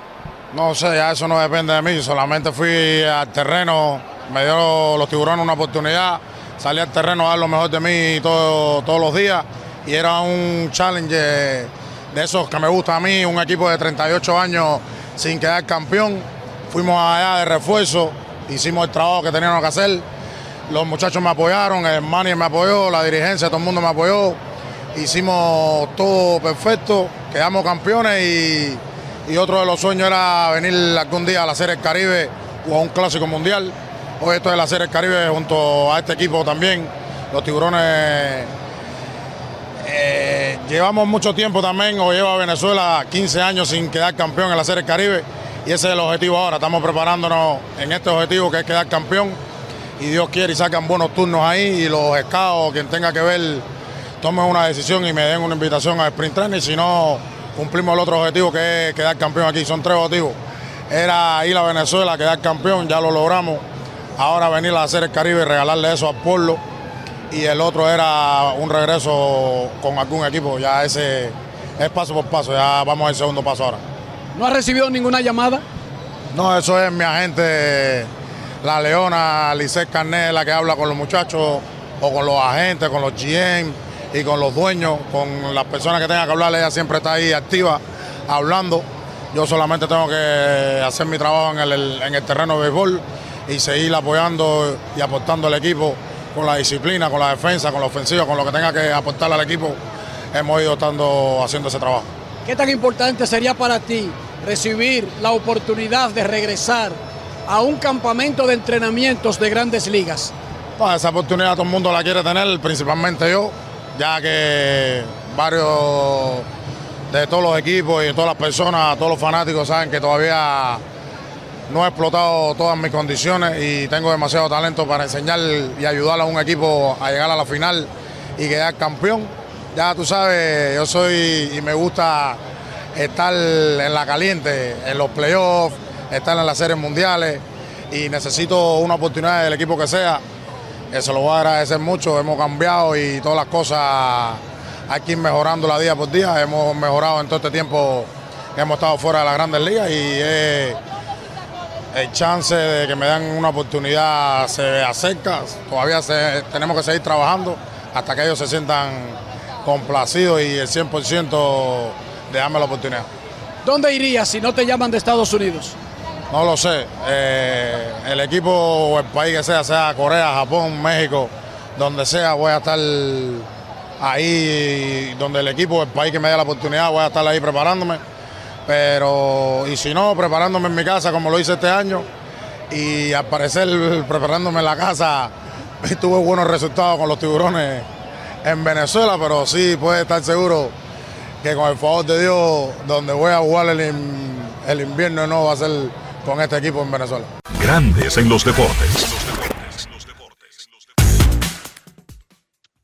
No sé, ya eso no depende de mí, solamente fui al terreno, me dio los tiburones una oportunidad, salí al terreno a dar lo mejor de mí todos los días y era un challenge de esos que me gusta a mí, un equipo de 38 años sin quedar campeón. Fuimos allá de refuerzo, hicimos el trabajo que teníamos que hacer. Los muchachos me apoyaron, el manager me apoyó, la dirigencia, todo el mundo me apoyó hicimos todo perfecto, quedamos campeones y, otro de los sueños era venir algún día a la Serie del Caribe o a un clásico mundial. Hoy esto es la Serie del Caribe junto a este equipo también. Los tiburones eh, llevamos mucho tiempo también, o lleva Venezuela 15 años sin quedar campeón en la Serie Caribe y ese es el objetivo ahora. Estamos preparándonos en este objetivo que es quedar campeón y Dios quiere y sacan buenos turnos ahí y los escados, quien tenga que ver, tomen una decisión y me den una invitación a Sprint Training, si no cumplimos el otro objetivo que es quedar campeón aquí. Son tres objetivos. Era ir a Venezuela, quedar campeón, ya lo logramos. Ahora venir a hacer el Caribe y regalarle eso a Pueblo. Y el otro era un regreso con algún equipo. Ya ese es paso por paso. Ya vamos al segundo paso ahora. ¿No ha recibido ninguna llamada? No, eso es mi agente, la Leona, Lisset Carnet, la que habla con los muchachos o con los agentes, con los GM y con los dueños, con las personas que tengan que hablar. Ella siempre está ahí activa, hablando. Yo solamente tengo que hacer mi trabajo en el, en el terreno de béisbol y seguir apoyando y aportando al equipo con la disciplina, con la defensa, con la ofensiva, con lo que tenga que aportar al equipo. Hemos ido estando haciendo ese trabajo. ¿Qué tan importante sería para ti recibir la oportunidad de regresar a un campamento de entrenamientos de grandes ligas? Pues esa oportunidad todo el mundo la quiere tener, principalmente yo, ya que varios de todos los equipos y de todas las personas, todos los fanáticos saben que todavía no he explotado todas mis condiciones y tengo demasiado talento para enseñar y ayudar a un equipo a llegar a la final y quedar campeón. Ya tú sabes, yo soy y me gusta estar en la caliente, en los playoffs, estar en las series mundiales y necesito una oportunidad del equipo que sea. Eso lo voy a agradecer mucho, hemos cambiado y todas las cosas hay que ir mejorándola día por día. Hemos mejorado en todo este tiempo hemos estado fuera de las grandes ligas y es el chance de que me dan una oportunidad se acerca. Todavía se- tenemos que seguir trabajando hasta que ellos se sientan complacidos y el 100% de darme la oportunidad. ¿Dónde irías si no te llaman de Estados Unidos? No lo sé. Eh, el equipo o el país que sea, sea Corea, Japón, México, donde sea, voy a estar ahí, donde el equipo o el país que me dé la oportunidad, voy a estar ahí preparándome. Pero, y si no, preparándome en mi casa como lo hice este año. Y al parecer, preparándome en la casa, tuve buenos resultados con los tiburones en Venezuela, pero sí puede estar seguro que con el favor de Dios, donde voy a jugar el, in- el invierno no va a ser con este equipo en Venezuela. Grandes en los deportes.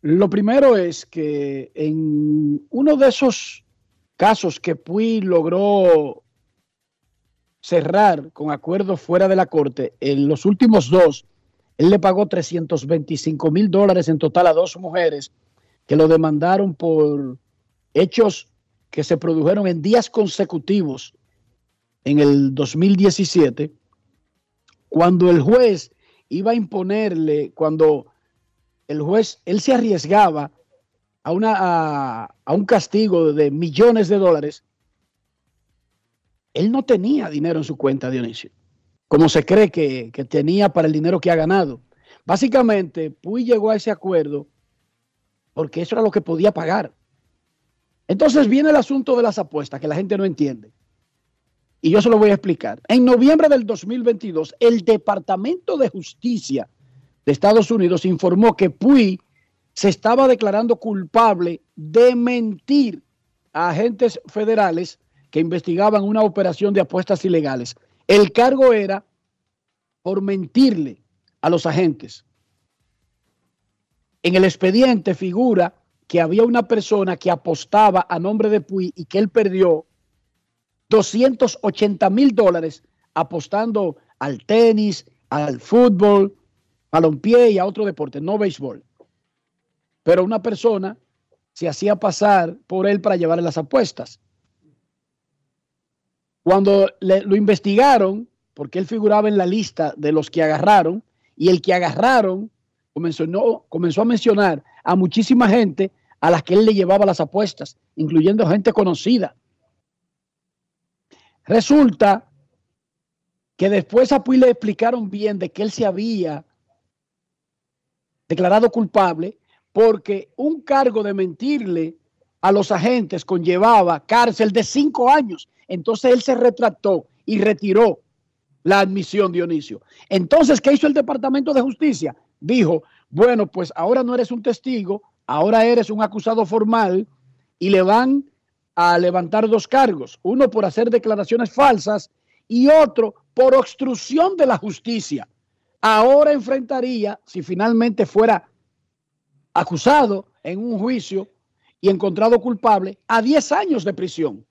Lo primero es que en uno de esos casos que Puy logró cerrar con acuerdos fuera de la corte, en los últimos dos, él le pagó 325 mil dólares en total a dos mujeres que lo demandaron por hechos que se produjeron en días consecutivos en el 2017, cuando el juez iba a imponerle, cuando el juez, él se arriesgaba a, una, a, a un castigo de millones de dólares, él no tenía dinero en su cuenta, Dionisio, como se cree que, que tenía para el dinero que ha ganado. Básicamente, Puy llegó a ese acuerdo porque eso era lo que podía pagar. Entonces viene el asunto de las apuestas, que la gente no entiende. Y yo se lo voy a explicar. En noviembre del 2022, el Departamento de Justicia de Estados Unidos informó que Puy se estaba declarando culpable de mentir a agentes federales que investigaban una operación de apuestas ilegales. El cargo era por mentirle a los agentes. En el expediente figura que había una persona que apostaba a nombre de Puy y que él perdió 280 mil dólares apostando al tenis, al fútbol, balompié y a otro deporte, no béisbol. Pero una persona se hacía pasar por él para llevarle las apuestas. Cuando le- lo investigaron, porque él figuraba en la lista de los que agarraron, y el que agarraron comenzó, comenzó a mencionar a muchísima gente a las que él le llevaba las apuestas, incluyendo gente conocida. Resulta que después a Puy le explicaron bien de que él se había declarado culpable porque un cargo de mentirle a los agentes conllevaba cárcel de cinco años. Entonces él se retractó y retiró la admisión, Dionisio. Entonces, ¿qué hizo el Departamento de Justicia? Dijo, bueno, pues ahora no eres un testigo, ahora eres un acusado formal y le van a levantar dos cargos, uno por hacer declaraciones falsas y otro por obstrucción de la justicia. Ahora enfrentaría, si finalmente fuera acusado en un juicio y encontrado culpable, a 10 años de prisión.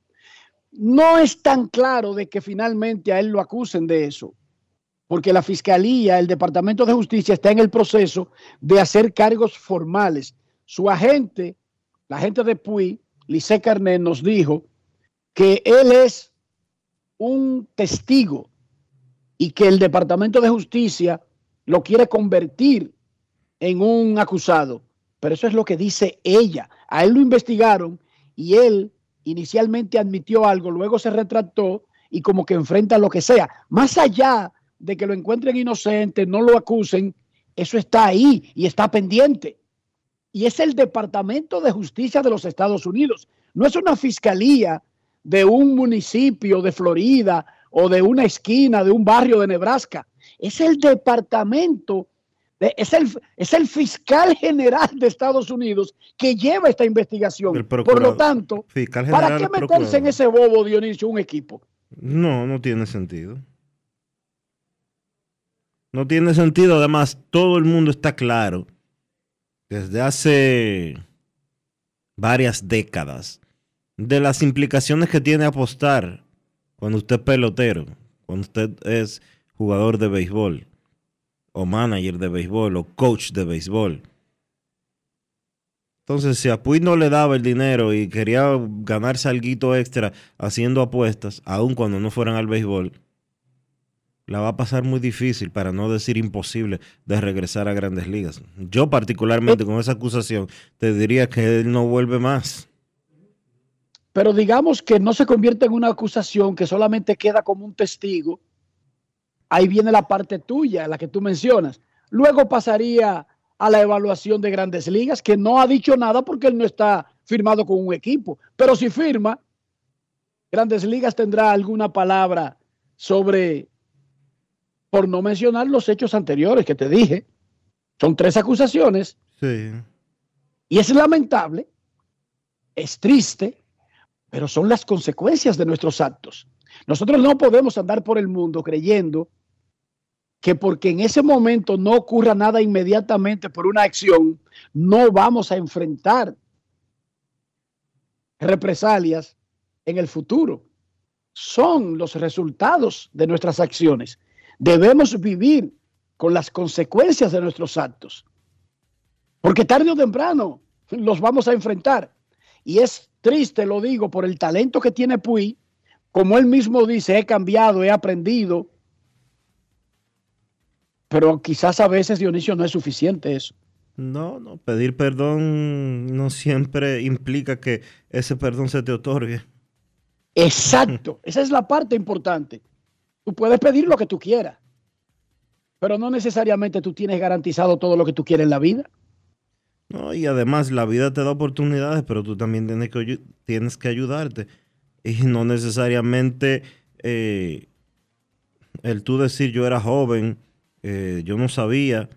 No es tan claro de que finalmente a él lo acusen de eso, porque la Fiscalía, el Departamento de Justicia está en el proceso de hacer cargos formales. Su agente, la agente de Puy, Lice Carnet, nos dijo que él es un testigo y que el Departamento de Justicia lo quiere convertir en un acusado. Pero eso es lo que dice ella. A él lo investigaron y él inicialmente admitió algo, luego se retractó y como que enfrenta lo que sea. Más allá de que lo encuentren inocente, no lo acusen, eso está ahí y está pendiente. Y es el Departamento de Justicia de los Estados Unidos. No es una fiscalía de un municipio de Florida o de una esquina de un barrio de Nebraska. Es el Departamento es el, es el fiscal general de Estados Unidos que lleva esta investigación. Por lo tanto, ¿para qué meterse en ese bobo, Dionisio, un equipo? No, no tiene sentido. No tiene sentido. Además, todo el mundo está claro desde hace varias décadas de las implicaciones que tiene apostar cuando usted es pelotero, cuando usted es jugador de béisbol o manager de béisbol o coach de béisbol. Entonces, si a Puig no le daba el dinero y quería ganarse algo extra haciendo apuestas, aun cuando no fueran al béisbol, la va a pasar muy difícil, para no decir imposible, de regresar a grandes ligas. Yo particularmente con esa acusación te diría que él no vuelve más. Pero digamos que no se convierte en una acusación que solamente queda como un testigo Ahí viene la parte tuya, la que tú mencionas. Luego pasaría a la evaluación de grandes ligas, que no ha dicho nada porque él no está firmado con un equipo. Pero si firma, grandes ligas tendrá alguna palabra sobre, por no mencionar los hechos anteriores que te dije. Son tres acusaciones. Sí. Y es lamentable, es triste, pero son las consecuencias de nuestros actos. Nosotros no podemos andar por el mundo creyendo que porque en ese momento no ocurra nada inmediatamente por una acción, no vamos a enfrentar represalias en el futuro. Son los resultados de nuestras acciones. Debemos vivir con las consecuencias de nuestros actos. Porque tarde o temprano los vamos a enfrentar. Y es triste, lo digo, por el talento que tiene Puy. Como él mismo dice, he cambiado, he aprendido, pero quizás a veces, Dionisio, no es suficiente eso. No, no, pedir perdón no siempre implica que ese perdón se te otorgue. Exacto, esa es la parte importante. Tú puedes pedir lo que tú quieras, pero no necesariamente tú tienes garantizado todo lo que tú quieres en la vida. No, y además la vida te da oportunidades, pero tú también tienes que, tienes que ayudarte. Y no necesariamente eh, el tú decir yo era joven eh, yo no sabía,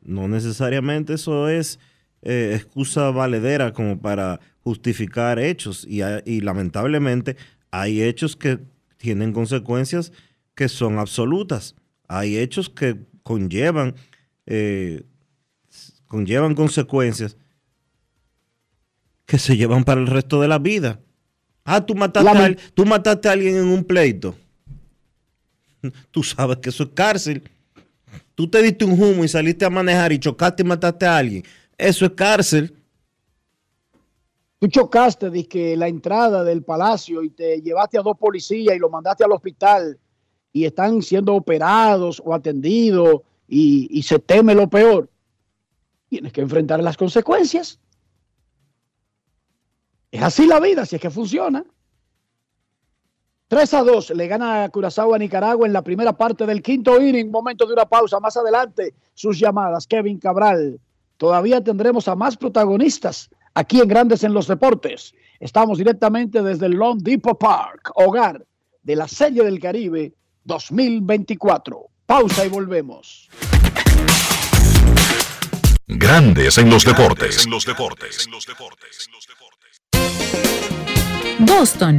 no necesariamente eso es eh, excusa valedera como para justificar hechos y, y, lamentablemente hay hechos que tienen consecuencias que son absolutas, hay hechos que conllevan, eh, conllevan consecuencias que se llevan para el resto de la vida. Ah, tú mataste, tú mataste a alguien en un pleito. Tú sabes que eso es cárcel tú te diste un humo y saliste a manejar y chocaste y mataste a alguien, eso es cárcel. Tú chocaste que la entrada del palacio y te llevaste a dos policías y lo mandaste al hospital y están siendo operados o atendidos y, y se teme lo peor. Tienes que enfrentar las consecuencias. Es así la vida, si es que funciona. 3 a 2 le gana Curazao a Nicaragua en la primera parte del quinto inning. Momento de una pausa. Más adelante, sus llamadas. Kevin Cabral. Todavía tendremos a más protagonistas aquí en Grandes en los Deportes. Estamos directamente desde el Long Depot Park, hogar de la Serie del Caribe 2024. Pausa y volvemos. Grandes en los deportes. En los deportes. Boston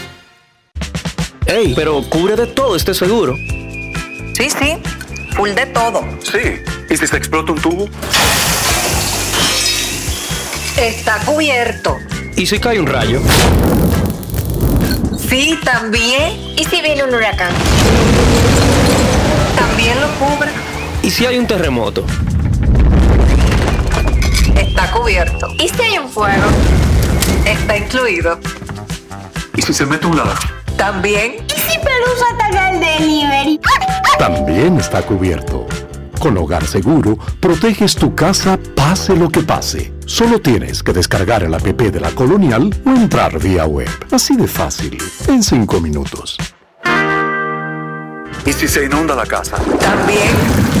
Ey, pero cubre de todo este seguro. Sí, sí, full de todo. Sí. ¿Y si se explota un tubo? Está cubierto. ¿Y si cae un rayo? Sí, también. ¿Y si viene un huracán? También lo cubre. ¿Y si hay un terremoto? Está cubierto. ¿Y si hay un fuego? Está incluido. ¿Y si se mete un lado? También. ¿Y si Pelusa ataca el delivery? También está cubierto. Con Hogar Seguro, proteges tu casa pase lo que pase. Solo tienes que descargar el app de la Colonial o entrar vía web. Así de fácil, en 5 minutos. ¿Y si se inunda la casa? También.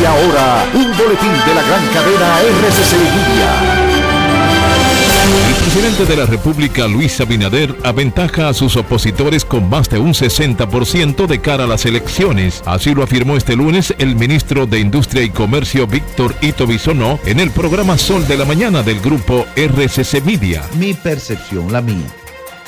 Y ahora, un boletín de la gran cadena RCC Media. El presidente de la República, Luis Abinader, aventaja a sus opositores con más de un 60% de cara a las elecciones. Así lo afirmó este lunes el ministro de Industria y Comercio, Víctor Ito Bisonó, en el programa Sol de la Mañana del grupo RCC Media. Mi percepción, la mía,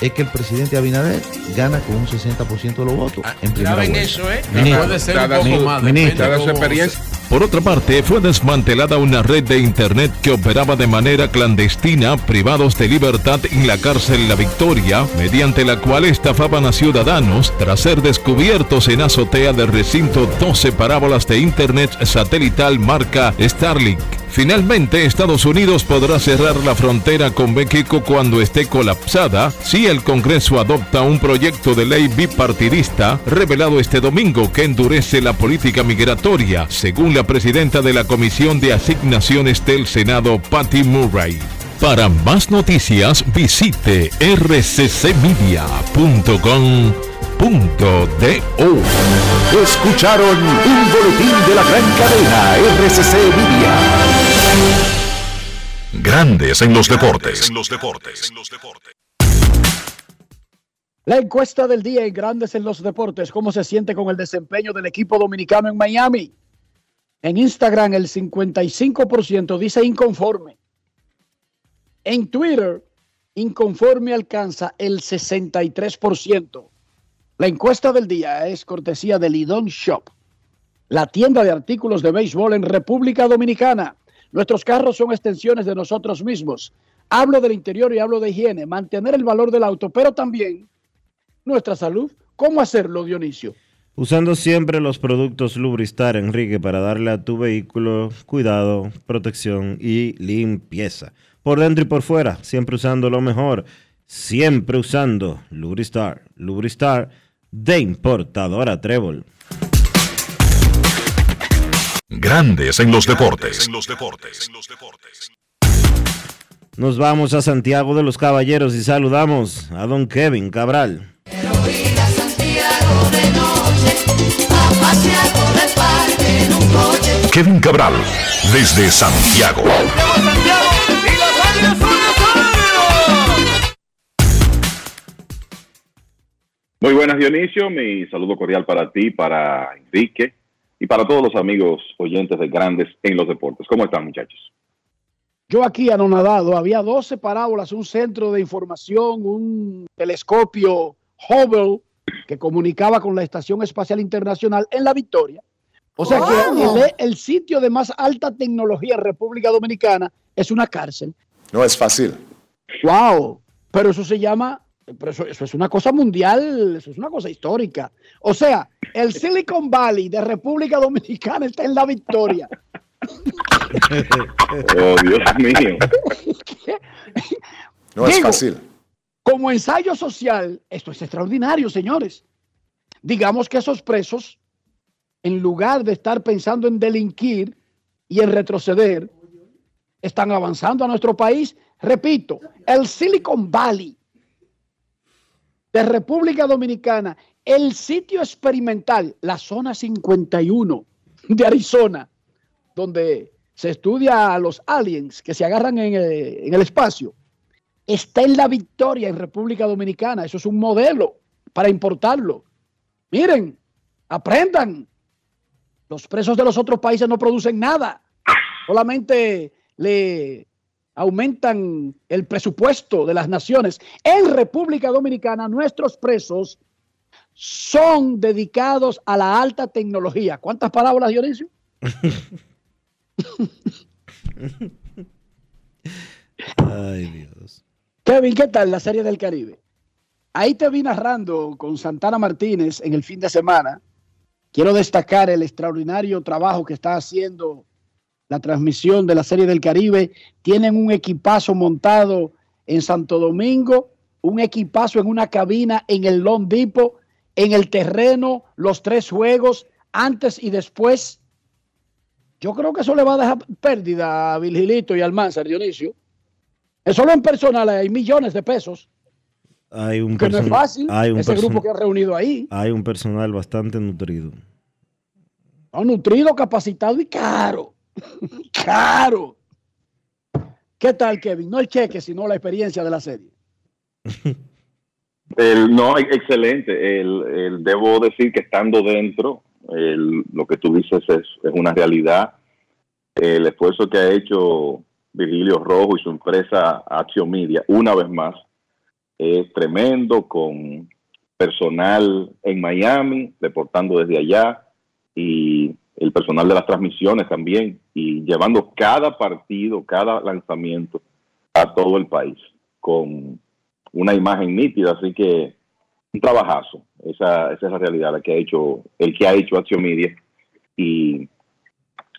es que el presidente Abinader gana con un 60% de los votos en primera eso, ¿eh? Ministro, Puede ser un dada poco su- más, ministro, depende dada su cómo- experiencia. Por otra parte, fue desmantelada una red de Internet que operaba de manera clandestina privados de libertad en la cárcel La Victoria, mediante la cual estafaban a ciudadanos tras ser descubiertos en azotea del recinto 12 parábolas de Internet satelital marca Starlink. Finalmente, Estados Unidos podrá cerrar la frontera con México cuando esté colapsada si el Congreso adopta un proyecto de ley bipartidista revelado este domingo que endurece la política migratoria, según la presidenta de la Comisión de Asignaciones del Senado, Patty Murray. Para más noticias, visite rccmedia.com.do. Escucharon un boletín de la gran cadena RCC Media. Grandes en los deportes. La encuesta del día en Grandes en los Deportes, ¿cómo se siente con el desempeño del equipo dominicano en Miami? En Instagram el 55% dice inconforme. En Twitter, inconforme alcanza el 63%. La encuesta del día es cortesía de Lidon Shop, la tienda de artículos de béisbol en República Dominicana. Nuestros carros son extensiones de nosotros mismos. Hablo del interior y hablo de higiene, mantener el valor del auto, pero también nuestra salud. ¿Cómo hacerlo, Dionisio? Usando siempre los productos Lubristar, Enrique, para darle a tu vehículo cuidado, protección y limpieza. Por dentro y por fuera, siempre usando lo mejor. Siempre usando Lubristar. Lubristar de importadora Trébol. Grandes en los deportes. Nos vamos a Santiago de los Caballeros y saludamos a don Kevin Cabral. Kevin Cabral, desde Santiago. Muy buenas Dionisio, mi saludo cordial para ti, para Enrique y para todos los amigos oyentes de Grandes en los Deportes. ¿Cómo están muchachos? Yo aquí anonadado, había 12 parábolas, un centro de información, un telescopio Hubble que comunicaba con la Estación Espacial Internacional en La Victoria. O sea que el, el sitio de más alta tecnología en República Dominicana es una cárcel. No es fácil. ¡Wow! Pero eso se llama, pero eso, eso es una cosa mundial, eso es una cosa histórica. O sea, el Silicon Valley de República Dominicana está en La Victoria. Oh, Dios mío. No es Digo, fácil. Como ensayo social, esto es extraordinario, señores. Digamos que esos presos, en lugar de estar pensando en delinquir y en retroceder, están avanzando a nuestro país. Repito, el Silicon Valley de República Dominicana, el sitio experimental, la zona 51 de Arizona, donde se estudia a los aliens que se agarran en, eh, en el espacio, está en la victoria en República Dominicana. Eso es un modelo para importarlo. Miren, aprendan. Los presos de los otros países no producen nada. Solamente le aumentan el presupuesto de las naciones. En República Dominicana, nuestros presos son dedicados a la alta tecnología. ¿Cuántas palabras, Dionisio? Ay, Dios. Kevin, ¿qué tal la Serie del Caribe? Ahí te vi narrando con Santana Martínez en el fin de semana. Quiero destacar el extraordinario trabajo que está haciendo la transmisión de la Serie del Caribe. Tienen un equipazo montado en Santo Domingo, un equipazo en una cabina en el Long Depot, en el terreno, los tres juegos, antes y después. Yo creo que eso le va a dejar pérdida a Virgilito y al Almanzar, Dionisio. Eso solo en personal hay millones de pesos. Hay un, Que no es fácil, hay un ese grupo que ha reunido ahí. hay un personal bastante nutrido. No, nutrido, capacitado y caro. Caro. ¿Qué tal, Kevin? No el cheque, sino la experiencia de la serie. El- no, ex- excelente. El, debo decir que estando dentro, lo que tú dices es, es una realidad. El esfuerzo que ha hecho Virgilio Rojo y su empresa Action Media, una vez más, es tremendo, con personal en Miami, reportando desde allá, y el personal de las transmisiones también, y llevando cada partido, cada lanzamiento a todo el país, con una imagen nítida, así que un trabajazo. Esa, esa es la realidad, la que ha hecho, el que ha hecho Acción Media y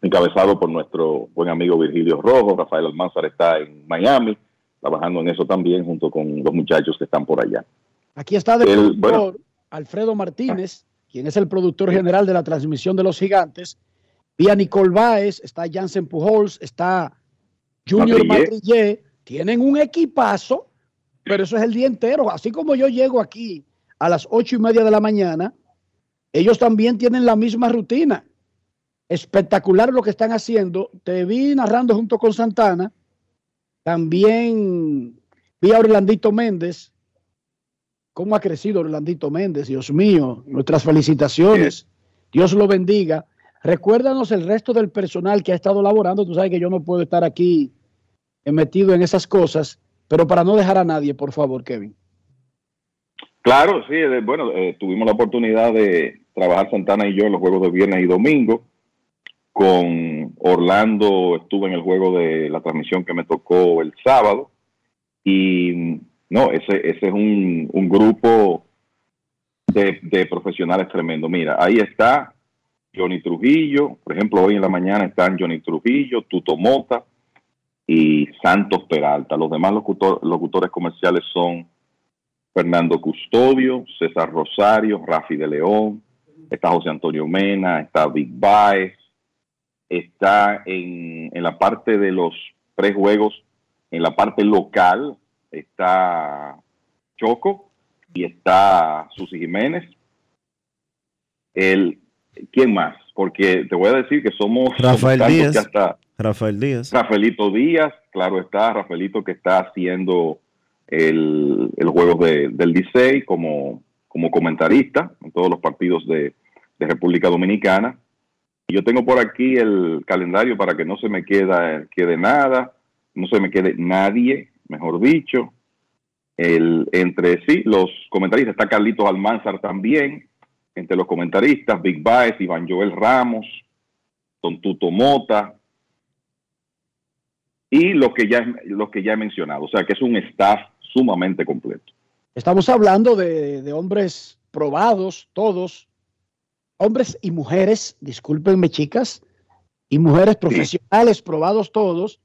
encabezado por nuestro buen amigo Virgilio Rojo. Rafael Almanzar está en Miami, trabajando en eso también, junto con los muchachos que están por allá. Aquí está de El- bueno. Alfredo Martínez, quien es el productor general de la transmisión de los gigantes. Vía Nicole Baez, está Jansen Pujols, está Junior Matrillé. Tienen un equipazo, pero eso es el día entero. Así como yo llego aquí a las ocho y media de la mañana, ellos también tienen la misma rutina. Espectacular lo que están haciendo. Te vi narrando junto con Santana. También vi a Orlandito Méndez. ¿Cómo ha crecido Orlandito Méndez? Dios mío, nuestras felicitaciones. Dios lo bendiga. Recuérdanos el resto del personal que ha estado laborando. Tú sabes que yo no puedo estar aquí eh, metido en esas cosas, pero para no dejar a nadie, por favor, Kevin. Claro, sí, eh, bueno, eh, tuvimos la oportunidad de trabajar Santana y yo en los juegos de viernes y domingo. Con Orlando estuve en el juego de la transmisión que me tocó el sábado. Y no, ese, ese es un, un grupo de, de profesionales tremendo. Mira, ahí está Johnny Trujillo, por ejemplo, hoy en la mañana están Johnny Trujillo, Tuto Mota y Santos Peralta. Los demás locutor- locutores comerciales son Fernando Custodio, César Rosario, Rafi de León, está José Antonio Mena, está Big Baez, está en, en la parte de los prejuegos En la parte local está Choco y está Susi Jiménez. El, ¿Quién más? Porque te voy a decir que somos... Rafael Díaz. que hasta- Rafael Díaz. Rafaelito Díaz, claro está, Rafaelito que está haciendo el, el juego de- del Licey como, como comentarista en todos los partidos de, de República Dominicana. Y yo tengo por aquí el calendario para que no se me queda, quede nada, no se me quede nadie, mejor dicho. El, entre sí, los comentaristas, está Carlitos Almanzar también, entre los comentaristas, Big Baez, Iván Joel Ramos, Don Tuto Mota, y los que ya que ya he mencionado, o sea que es un staff sumamente completo. Estamos hablando de, de hombres probados, todos, hombres y mujeres, discúlpenme chicas, y mujeres profesionales probados todos,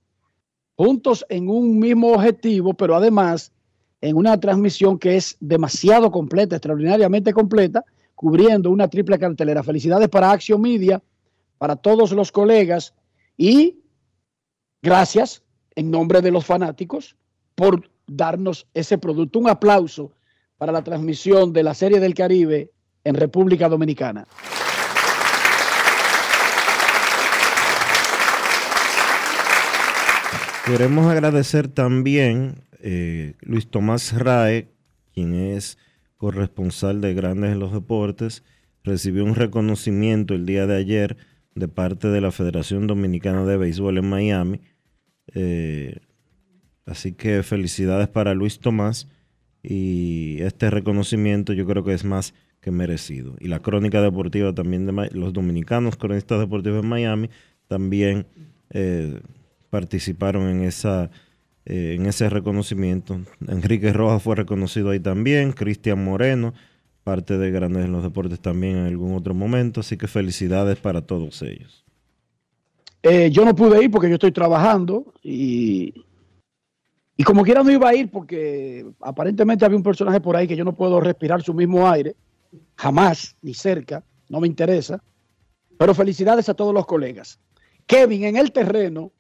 juntos en un mismo objetivo, pero además en una transmisión que es demasiado completa, extraordinariamente completa, cubriendo una triple cartelera. Felicidades para Action Media, para todos los colegas y gracias en nombre de los fanáticos por darnos ese producto. Un aplauso para la transmisión de la Serie del Caribe en República Dominicana. Queremos agradecer también eh, Luis Tomás Rae, quien es corresponsal de Grandes en los Deportes, recibió un reconocimiento el día de ayer de parte de la Federación Dominicana de Béisbol en Miami. Eh, así que felicidades para Luis Tomás y este reconocimiento yo creo que es más que merecido. Y la crónica deportiva también de los dominicanos cronistas deportivos en Miami también eh, participaron en esa eh, en ese reconocimiento. Enrique Rojas fue reconocido ahí también, Cristian Moreno, parte de Grandes en los Deportes también en algún otro momento, así que felicidades para todos ellos. Eh, yo no pude ir porque yo estoy trabajando y, y como quiera no iba a ir porque aparentemente había un personaje por ahí que yo no puedo respirar su mismo aire, jamás, ni cerca, no me interesa. Pero felicidades a todos los colegas. Kevin, en el terreno,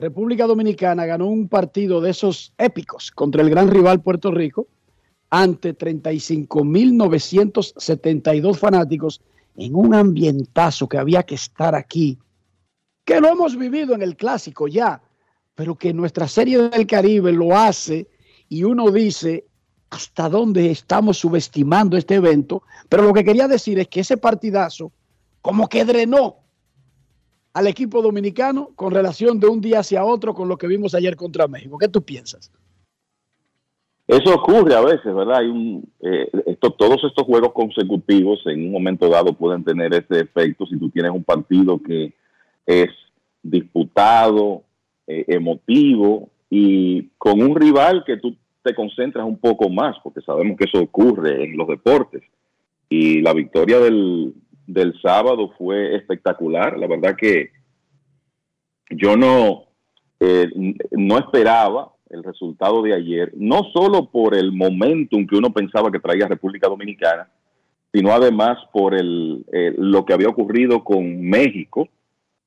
República Dominicana ganó un partido de esos épicos contra el gran rival Puerto Rico ante 35.972 fanáticos en un ambientazo que había que estar aquí, que lo hemos vivido en el clásico ya, pero que nuestra serie del Caribe lo hace y uno dice hasta dónde estamos subestimando este evento, pero lo que quería decir es que ese partidazo como que drenó al equipo dominicano con relación de un día hacia otro con lo que vimos ayer contra México. ¿Qué tú piensas? Eso ocurre a veces, ¿verdad? Hay un, eh, todos estos juegos consecutivos en un momento dado pueden tener ese efecto si tú tienes un partido que es disputado, eh, emotivo y con un rival que tú te concentras un poco más, porque sabemos que eso ocurre en los deportes. Y la victoria del, del sábado fue espectacular. La verdad que yo no, eh, no esperaba el resultado de ayer, no solo por el momentum que uno pensaba que traía República Dominicana, sino además por el, eh, lo que había ocurrido con México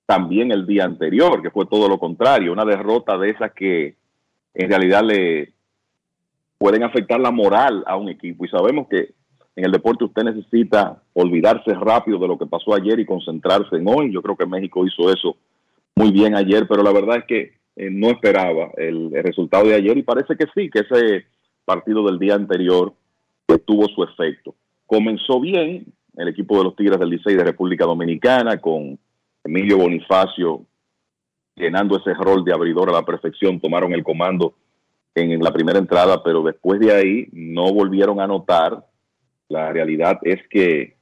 también el día anterior, que fue todo lo contrario, una derrota de esas que en realidad le pueden afectar la moral a un equipo. Y sabemos que en el deporte usted necesita olvidarse rápido de lo que pasó ayer y concentrarse en hoy. Yo creo que México hizo eso muy bien ayer, pero la verdad es que eh, no esperaba el, resultado de ayer y parece que sí, que ese partido del día anterior tuvo su efecto. Comenzó bien el equipo de los Tigres del Licey de República Dominicana con Emilio Bonifacio llenando ese rol de abridor a la perfección, tomaron el comando en la primera entrada, pero después de ahí no volvieron a anotar. La realidad es que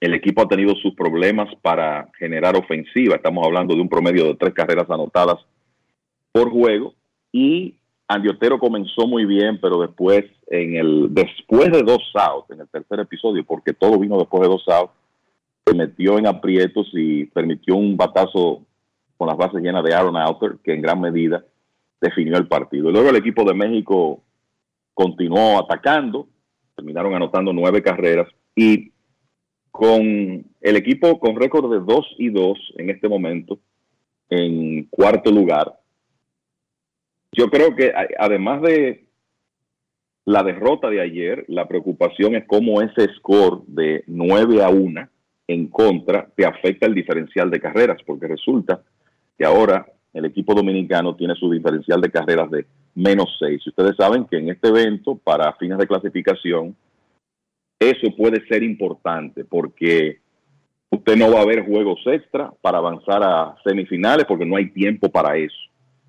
el equipo ha tenido sus problemas para generar ofensiva. Estamos hablando de un promedio de tres carreras anotadas por juego. Y Andy Otero comenzó muy bien, pero después, en el, después de dos outs, en el tercer episodio, porque todo vino después de dos outs, se metió en aprietos y permitió un batazo con las bases llenas de Aaron Alter, que en gran medida definió el partido. Y luego el equipo de México continuó atacando, terminaron anotando nueve carreras y con el equipo con récord de 2 y 2 en este momento, en cuarto lugar, yo creo que además de la derrota de ayer, la preocupación es cómo ese score de 9 a 1 en contra te afecta el diferencial de carreras, porque resulta que ahora el equipo dominicano tiene su diferencial de carreras de menos 6. Ustedes saben que en este evento, para fines de clasificación, eso puede ser importante porque usted no va a ver juegos extra para avanzar a semifinales porque no hay tiempo para eso.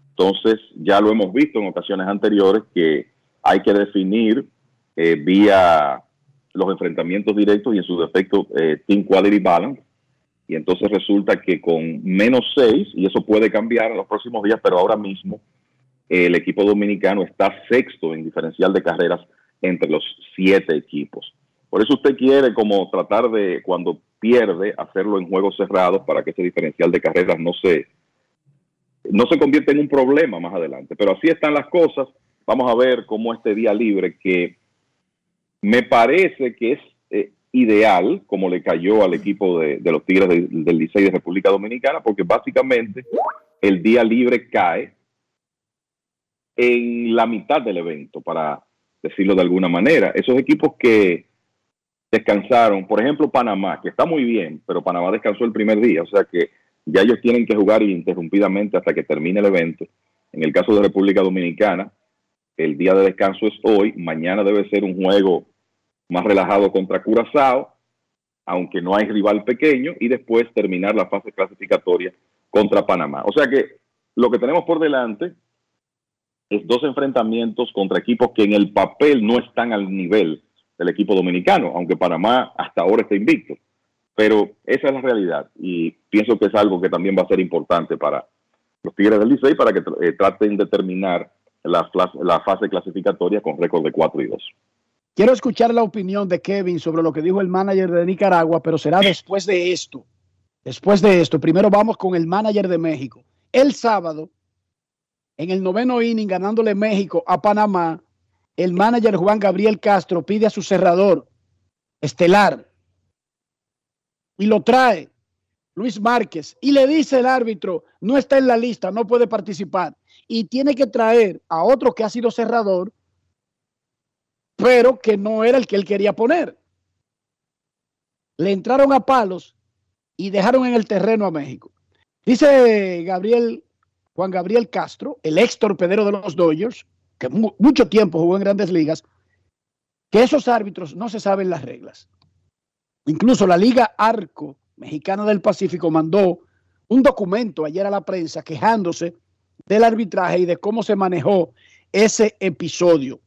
Entonces, ya lo hemos visto en ocasiones anteriores que hay que definir eh, vía los enfrentamientos directos y en su defecto eh, Team Quality Balance. Y entonces resulta que con menos 6, y eso puede cambiar en los próximos días, pero ahora mismo eh, el equipo dominicano está sexto en diferencial de carreras entre los siete equipos. Por eso usted quiere como tratar de, cuando pierde, hacerlo en juegos cerrados para que ese diferencial de carreras no se, no se convierta en un problema más adelante. Pero así están las cosas. Vamos a ver cómo este día libre, que me parece que es ideal, como le cayó al equipo de, de los Tigres de- del Licey de República Dominicana, porque básicamente el día libre cae en la mitad del evento, para decirlo de alguna manera. Esos equipos que descansaron, por ejemplo, Panamá, que está muy bien, pero Panamá descansó el primer día, o sea que ya ellos tienen que jugar ininterrumpidamente hasta que termine el evento. En el caso de República Dominicana, el día de descanso es hoy, mañana debe ser un juego más relajado contra Curazao, aunque no hay rival pequeño, y después terminar la fase clasificatoria contra Panamá. O sea que lo que tenemos por delante es dos enfrentamientos contra equipos que en el papel no están al nivel del equipo dominicano, aunque Panamá hasta ahora está invicto. Pero esa es la realidad y pienso que es algo que también va a ser importante para los Tigres del Licey para que eh, traten de terminar la, la fase clasificatoria con récord de 4 y 2. Quiero escuchar la opinión de Kevin sobre lo que dijo el manager de Nicaragua, pero será después de esto. Después de esto, primero vamos con el manager de México. El sábado, en el noveno inning, ganándole México a Panamá, el manager Juan Gabriel Castro pide a su cerrador estelar y lo trae Luis Márquez y le dice el árbitro, no está en la lista, no puede participar y tiene que traer a otro que ha sido cerrador pero que no era el que él quería poner. Le entraron a palos y dejaron en el terreno a México. Dice Gabriel, Juan Gabriel Castro, el ex torpedero de los Dodgers, que mu- mucho tiempo jugó en grandes ligas, que esos árbitros no se saben las reglas. Incluso la Liga Arco Mexicana del Pacífico mandó un documento ayer a la prensa quejándose del arbitraje y de cómo se manejó ese episodio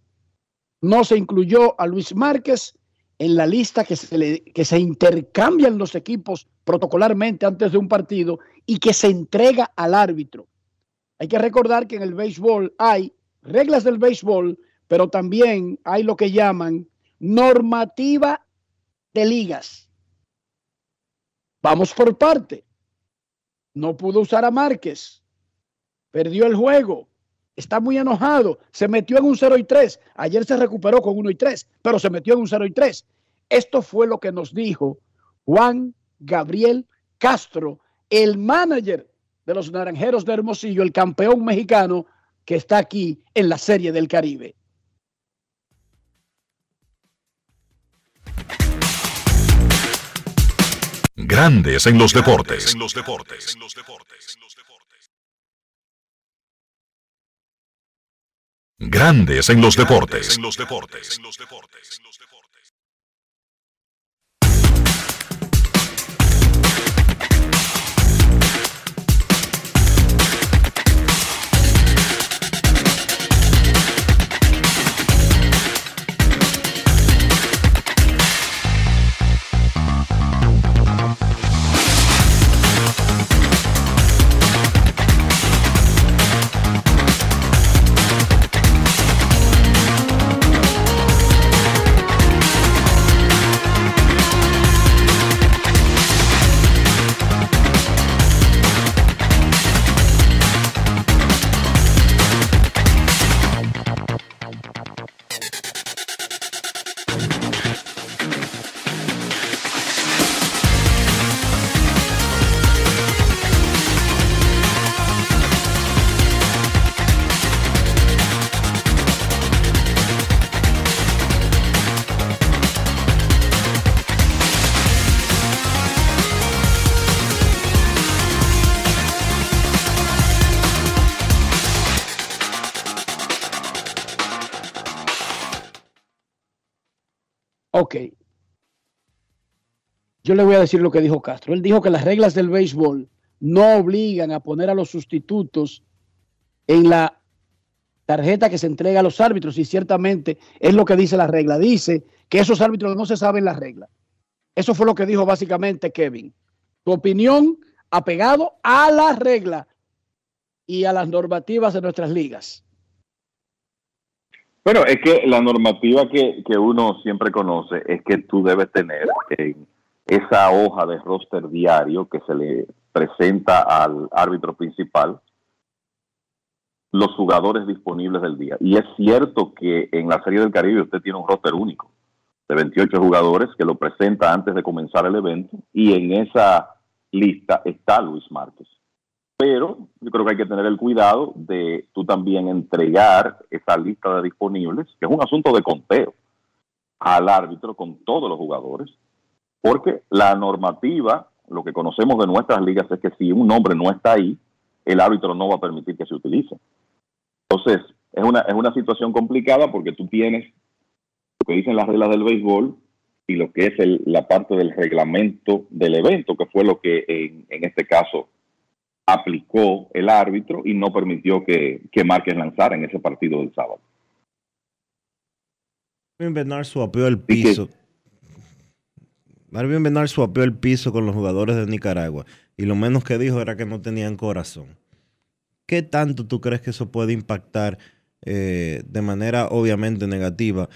no se incluyó a Luis Márquez en la lista que se, que se intercambian los equipos protocolarmente antes de un partido y que se entrega al árbitro. Hay que recordar que en el béisbol hay reglas del béisbol, pero también hay lo que llaman normativa de ligas. Vamos por parte. No pudo usar a Márquez. Perdió el juego está muy enojado, se metió en un 0 y 3, ayer se recuperó con 1 y 3, pero se metió en un 0 y 3. Esto fue lo que nos dijo Juan Gabriel Castro, el manager de los Naranjeros de Hermosillo, el campeón mexicano que está aquí en la Serie del Caribe. Grandes en los deportes. En los deportes. Grandes en los deportes. En los deportes. Ok. Yo le voy a decir lo que dijo Castro. Él dijo que las reglas del béisbol no obligan a poner a los sustitutos en la tarjeta que se entrega a los árbitros y ciertamente es lo que dice la regla. Dice que esos árbitros no se saben la regla. Eso fue lo que dijo básicamente Kevin. Tu opinión apegado a la regla y a las normativas de nuestras ligas. Bueno, es que la normativa que, que uno siempre conoce es que tú debes tener en esa hoja de roster diario que se le presenta al árbitro principal los jugadores disponibles del día. Y es cierto que en la Serie del Caribe usted tiene un roster único de 28 jugadores que lo presenta antes de comenzar el evento y en esa lista está Luis Márquez. Pero yo creo que hay que tener el cuidado de tú también entregar esa lista de disponibles, que es un asunto de conteo, al árbitro con todos los jugadores, porque la normativa, lo que conocemos de nuestras ligas es que si un nombre no está ahí, el árbitro no va a permitir que se utilice. Entonces, es una, es una situación complicada porque tú tienes lo que dicen las reglas del béisbol y lo que es el, la parte del reglamento del evento, que fue lo que en, en este caso aplicó el árbitro y no permitió que, que Márquez lanzara en ese partido del sábado. Marvin Bernard suapeó el piso. Marvin Bernard suapeó el piso con los jugadores de Nicaragua y lo menos que dijo era que no tenían corazón. ¿Qué tanto tú crees que eso puede impactar eh, de manera obviamente negativa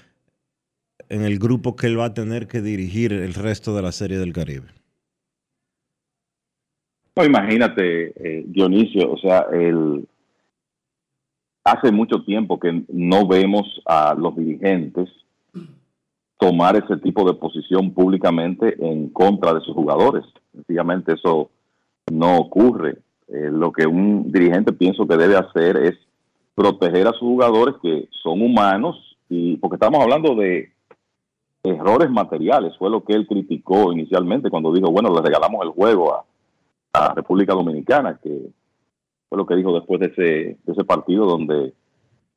en el grupo que él va a tener que dirigir el resto de la Serie del Caribe? No, imagínate, eh, Dionisio, o sea, el, hace mucho tiempo que no vemos a los dirigentes tomar ese tipo de posición públicamente en contra de sus jugadores. Sencillamente eso no ocurre. Eh, lo que un dirigente pienso que debe hacer es proteger a sus jugadores que son humanos y porque estamos hablando de errores materiales, fue lo que él criticó inicialmente cuando dijo, bueno, le regalamos el juego a, a República Dominicana, que fue lo que dijo después de ese, partido donde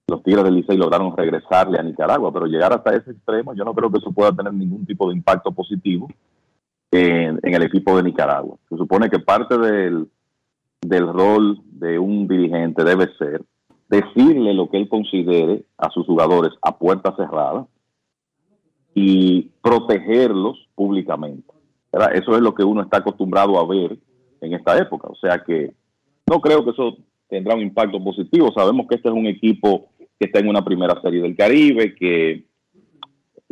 los Tigres del Licey lograron regresarle a Nicaragua, pero llegar hasta ese extremo, yo no creo que eso pueda tener ningún tipo de impacto positivo en, el equipo de Nicaragua. Se supone que parte del, del rol de un dirigente debe ser decirle lo que él considere a sus jugadores a puerta cerrada y protegerlos públicamente. Eso es lo que uno está acostumbrado a ver en esta época. O sea que no creo que eso tendrá un impacto positivo. Sabemos que este es un equipo que está en una primera serie del Caribe, que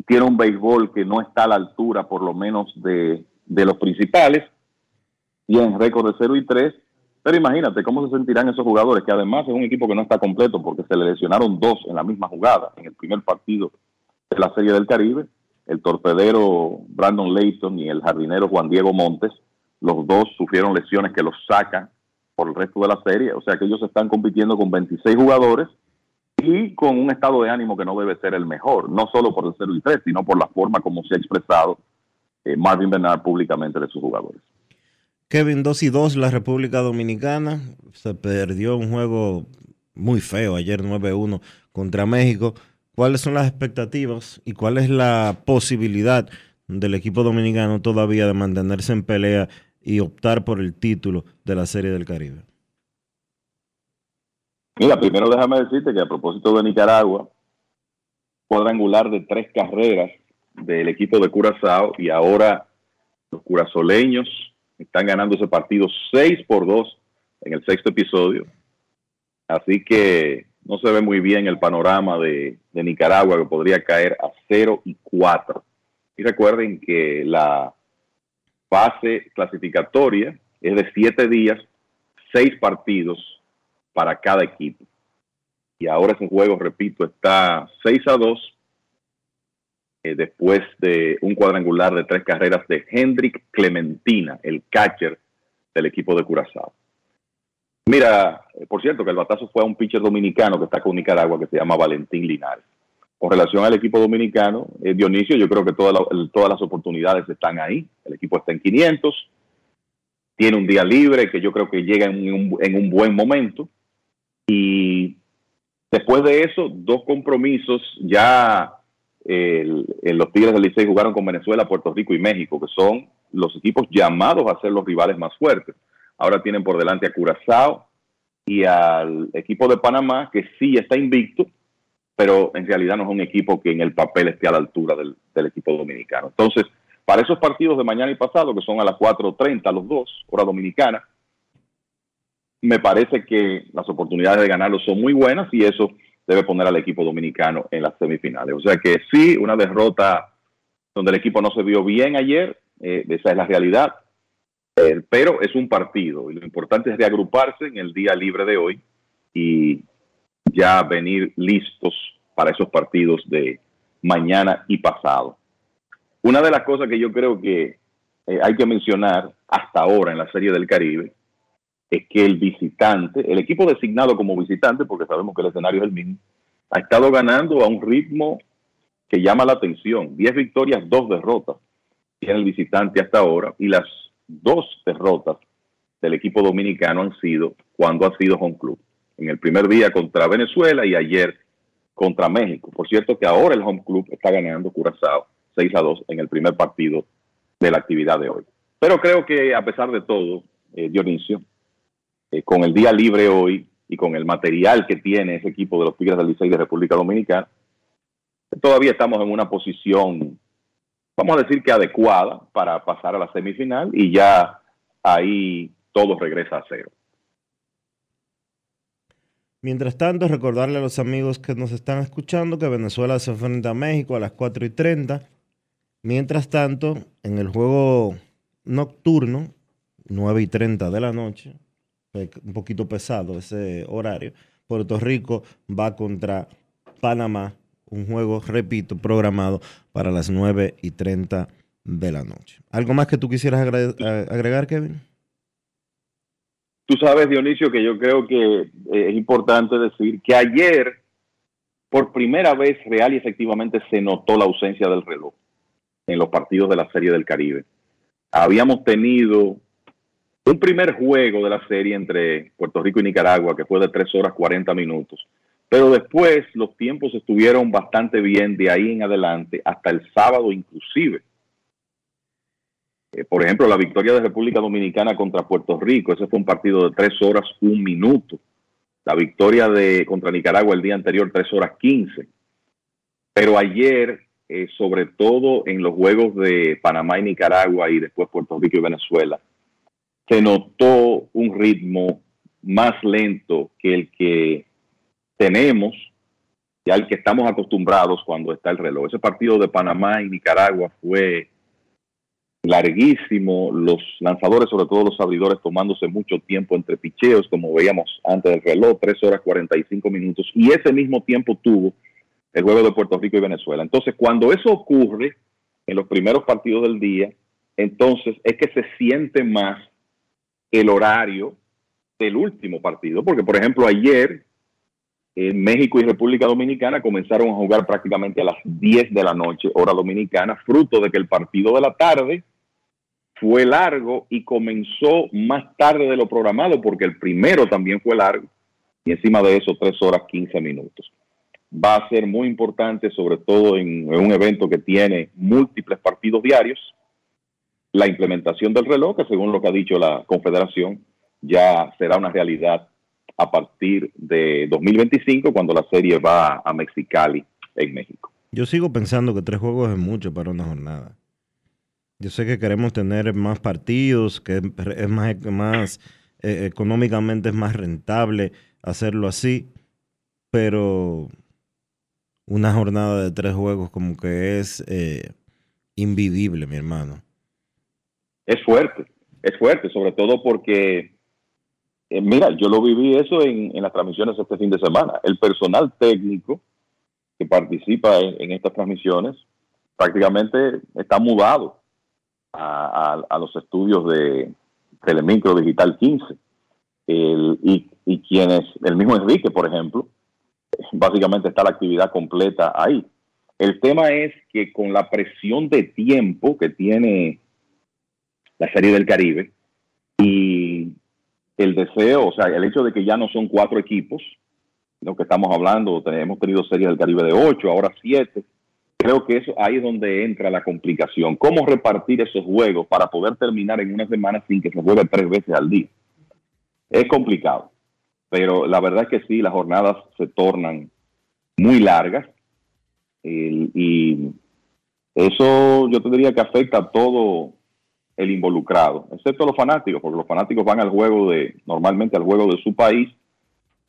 tiene un béisbol que no está a la altura por lo menos de, de los principales, tienen récord de 0 y 3, pero imagínate cómo se sentirán esos jugadores, que además es un equipo que no está completo porque se le lesionaron dos en la misma jugada, en el primer partido de la Serie del Caribe, el torpedero Brandon Layton y el jardinero Juan Diego Montes, los dos sufrieron lesiones que los sacan por el resto de la serie, o sea que ellos están compitiendo con 26 jugadores y con un estado de ánimo que no debe ser el mejor, no solo por el 0 y 3, sino por la forma como se ha expresado eh, Marvin Bernard públicamente de sus jugadores. Kevin 2 y 2, la República Dominicana se perdió un juego muy feo ayer 9-1 contra México. ¿Cuáles son las expectativas y cuál es la posibilidad del equipo dominicano todavía de mantenerse en pelea y optar por el título de la Serie del Caribe? Mira, primero déjame decirte que a propósito de Nicaragua, cuadrangular de tres carreras del equipo de Curazao y ahora los curazoleños están ganando ese partido 6 por 2 en el sexto episodio. Así que no se ve muy bien el panorama de, de Nicaragua que podría caer a 0 y 4. Y recuerden que la fase clasificatoria es de 7 días, 6 partidos para cada equipo. Y ahora ese juego, repito, está 6 a 2 eh, después de un cuadrangular de tres carreras de Hendrik Clementina, el catcher del equipo de Curazao. Mira, eh, por cierto, que el batazo fue a un pitcher dominicano que está con Nicaragua que se llama Valentín Linares. Con relación al equipo dominicano, eh, Dionisio, yo creo que todas las oportunidades están ahí. El equipo está en 500, tiene un día libre que yo creo que llega en un, en un buen momento. Y después de eso, dos compromisos ya el- el- los Tigres del Licey jugaron con Venezuela, Puerto Rico y México, que son los equipos llamados a ser los rivales más fuertes. Ahora tienen por delante a Curazao y al equipo de Panamá, que sí está invicto, pero en realidad no es un equipo que en el papel esté a la altura del, del equipo dominicano. Entonces, para esos partidos de mañana y pasado, que son a las 4.30 los dos, hora dominicana, me parece que las oportunidades de ganarlos son muy buenas y eso debe poner al equipo dominicano en las semifinales. O sea que sí, una derrota donde el equipo no se vio bien ayer, eh, esa es la realidad, Eh, pero es un partido y lo importante es reagruparse en el día libre de hoy y ya venir listos para esos partidos de mañana y pasado. Una de las cosas que yo creo que eh, hay que mencionar hasta ahora en la Serie del Caribe es que el visitante, el equipo designado como visitante, porque sabemos que el escenario es el mismo, ha estado ganando a un ritmo que llama la atención. 10 victorias, 2 derrotas tiene el visitante hasta ahora y las dos derrotas del equipo dominicano han sido cuando ha sido home club. En el primer día contra Venezuela y ayer contra México. Por cierto que ahora el home club está ganando Curazao 6 a 2 en el primer partido de la actividad de hoy. Pero creo que a pesar de todo, eh, Dionisio, eh, con el día libre hoy y con el material que tiene ese equipo de los Tigres del Licey de República Dominicana, todavía estamos en una posición, vamos a decir que adecuada para pasar a la semifinal y ya ahí todo regresa a cero. Mientras tanto, recordarle a los amigos que nos están escuchando que Venezuela se enfrenta a México a las 4 y 30. Mientras tanto, en el juego nocturno, 9 y 30 de la noche, un poquito pesado ese horario, Puerto Rico va contra Panamá, un juego, repito, programado para las 9 y 30 de la noche. ¿Algo más que tú quisieras a- agregar, Kevin? Tú sabes, Dionisio, que yo creo que eh, es importante decir que ayer, por primera vez, real y efectivamente se notó la ausencia del reloj en los partidos de la Serie del Caribe. Habíamos tenido un primer juego de la serie entre Puerto Rico y Nicaragua que fue de 3 horas 40 minutos, pero después los tiempos estuvieron bastante bien de ahí en adelante hasta el sábado inclusive. Eh, por ejemplo, la victoria de República Dominicana contra Puerto Rico, ese fue un partido de 3 horas 1 minuto. La victoria de contra Nicaragua el día anterior, 3 horas 15. Pero ayer, eh, sobre todo en los juegos de Panamá y Nicaragua y después Puerto Rico y Venezuela, se notó un ritmo más lento que el que tenemos y al que estamos acostumbrados cuando está el reloj. Ese partido de Panamá y Nicaragua fue larguísimo, los lanzadores, sobre todo los abridores, tomándose mucho tiempo entre picheos, como veíamos antes del reloj, 3 horas 45 minutos, y ese mismo tiempo tuvo el juego de Puerto Rico y Venezuela. Entonces, cuando eso ocurre en los primeros partidos del día, entonces es que se siente más el horario del último partido, porque por ejemplo ayer en México y República Dominicana comenzaron a jugar prácticamente a las 10 de la noche, hora dominicana, fruto de que el partido de la tarde fue largo y comenzó más tarde de lo programado, porque el primero también fue largo, y encima de eso 3 horas 15 minutos. Va a ser muy importante, sobre todo en, en un evento que tiene múltiples partidos diarios, la implementación del reloj, que según lo que ha dicho la Confederación, ya será una realidad a partir de 2025, cuando la serie va a Mexicali, en México. Yo sigo pensando que tres juegos es mucho para una jornada. Yo sé que queremos tener más partidos, que es más, eh, económicamente es más rentable hacerlo así, pero una jornada de tres juegos como que es eh, invivible, mi hermano. Es fuerte, es fuerte, sobre todo porque, eh, mira, yo lo viví eso en, en, las transmisiones este fin de semana. El personal técnico que participa en, en estas transmisiones prácticamente está mudado a, los estudios de Telemicro Digital 15. El, y, y quienes, el mismo Enrique, por ejemplo, básicamente está la actividad completa ahí. El tema es que con la presión de tiempo que tiene la Serie del Caribe y el deseo, o sea, el hecho de que ya no son cuatro equipos, lo que estamos hablando, hemos tenido series del Caribe de ocho, ahora siete, creo que eso ahí es donde entra la complicación. ¿Cómo repartir esos juegos para poder terminar en una semana sin que se juegue tres veces al día? Es complicado, pero la verdad es que sí, las jornadas se tornan muy largas y eso yo te diría que afecta a todo el involucrado, excepto los fanáticos, porque los fanáticos van al juego de, normalmente al juego de su país,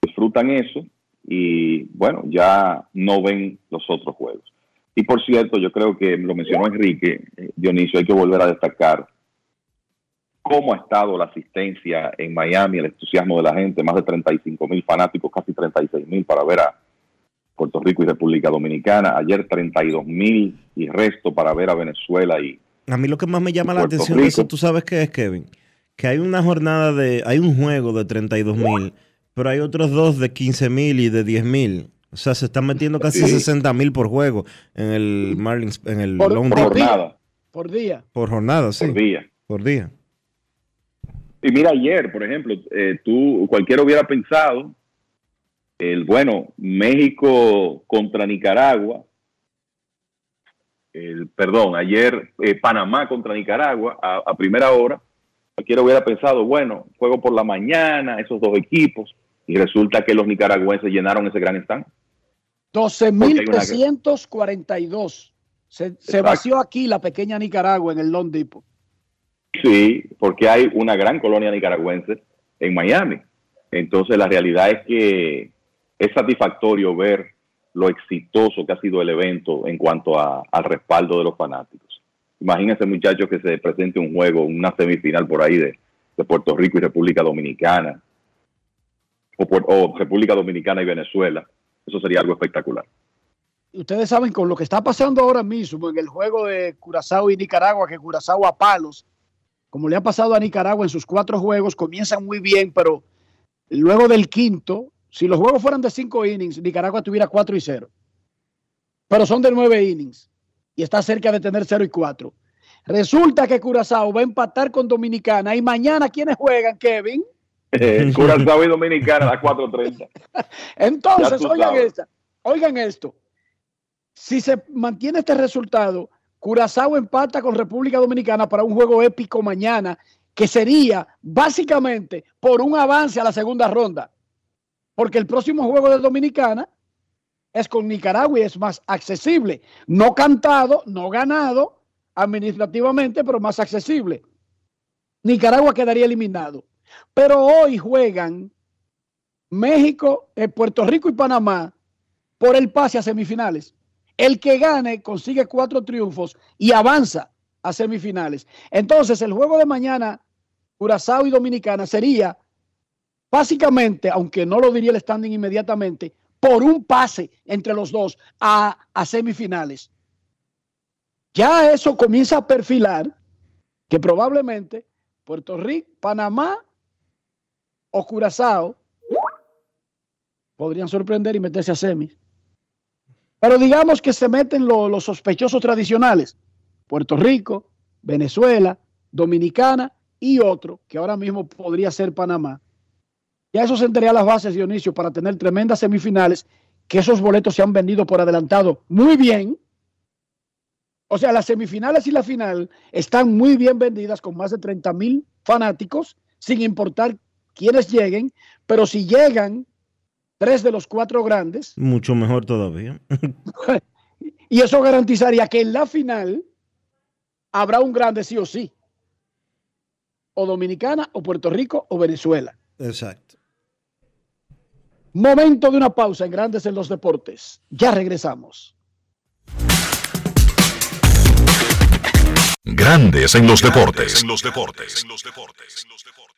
disfrutan eso y bueno, ya no ven los otros juegos. Y por cierto, yo creo que lo mencionó Enrique, eh, Dionisio, hay que volver a destacar cómo ha estado la asistencia en Miami, el entusiasmo de la gente, más de 35 mil fanáticos, casi 36 mil para ver a Puerto Rico y República Dominicana. Ayer 32 mil y resto para ver a Venezuela y A mí lo que más me llama la atención de eso, tú sabes qué es, Kevin, que hay una jornada de, hay un juego de 32 mil, pero hay otros dos de 15 mil y de 10 mil. O sea, se están metiendo casi Sí. 60 mil por juego en el Marlins, en el Por, Lone por día. Por día. Por jornada, sí. por día. Por día. Y mira, ayer, por ejemplo, eh, tú, cualquiera hubiera pensado, el bueno, México contra Nicaragua, el, perdón, ayer eh, Panamá contra Nicaragua a, a primera hora, cualquiera hubiera pensado, bueno, juego por la mañana, esos dos equipos, y resulta que los nicaragüenses llenaron ese gran stand. 12.342. Se, se vació aquí la pequeña Nicaragua en el Lone Depot. Sí, porque hay una gran colonia nicaragüense en Miami. Entonces la realidad es que es satisfactorio ver lo exitoso que ha sido el evento en cuanto a- al respaldo de los fanáticos. Imagínense muchachos que se presente un juego, una semifinal por ahí de, de Puerto Rico y República Dominicana, o República Dominicana y Venezuela. Eso sería algo espectacular. Ustedes saben con lo que está pasando ahora mismo en el juego de Curazao y Nicaragua, que Curazao a palos, como le ha pasado a Nicaragua en sus cuatro juegos, comienzan muy bien, pero luego del quinto, si los juegos fueran de cinco innings, Nicaragua tuviera cuatro y cero. Pero son de nueve innings y está cerca de tener cero y cuatro. Resulta que Curazao va a empatar con Dominicana y mañana, ¿quiénes juegan, Kevin? Eh, Curazao y Dominicana a las 4.30. Entonces, oigan, sabes. esta, oigan esto. Si se mantiene este resultado, Curazao empata con República Dominicana para un juego épico mañana, que sería básicamente por un avance a la segunda ronda. Porque el próximo juego de Dominicana es con Nicaragua y es más accesible. No cantado, no ganado administrativamente, pero más accesible. Nicaragua quedaría eliminado. Pero hoy juegan México, eh, Puerto Rico y Panamá por el pase a semifinales. El que gane consigue cuatro triunfos y avanza a semifinales. Entonces, el juego de mañana, Curazao y Dominicana, sería básicamente, aunque no lo diría el standing inmediatamente, por un pase entre los dos a, a semifinales. Ya eso comienza a perfilar que probablemente Puerto Rico, Panamá o Curazao podrían sorprender y meterse a semis. Pero digamos que se meten lo- los sospechosos tradicionales, Puerto Rico, Venezuela, Dominicana y otro, que ahora mismo podría ser Panamá. Ya eso sentaría las bases, Dionisio, para tener tremendas semifinales, que esos boletos se han vendido por adelantado muy bien. O sea, las semifinales y la final están muy bien vendidas con más de 30 mil fanáticos, sin importar quiénes lleguen, pero si llegan tres de los cuatro grandes, Mucho mejor todavía. y eso garantizaría que en la final habrá un grande sí o sí. O Dominicana, o Puerto Rico, o Venezuela. Exacto. Momento de una pausa en Grandes en los Deportes. Ya regresamos. Grandes en los deportes. los deportes.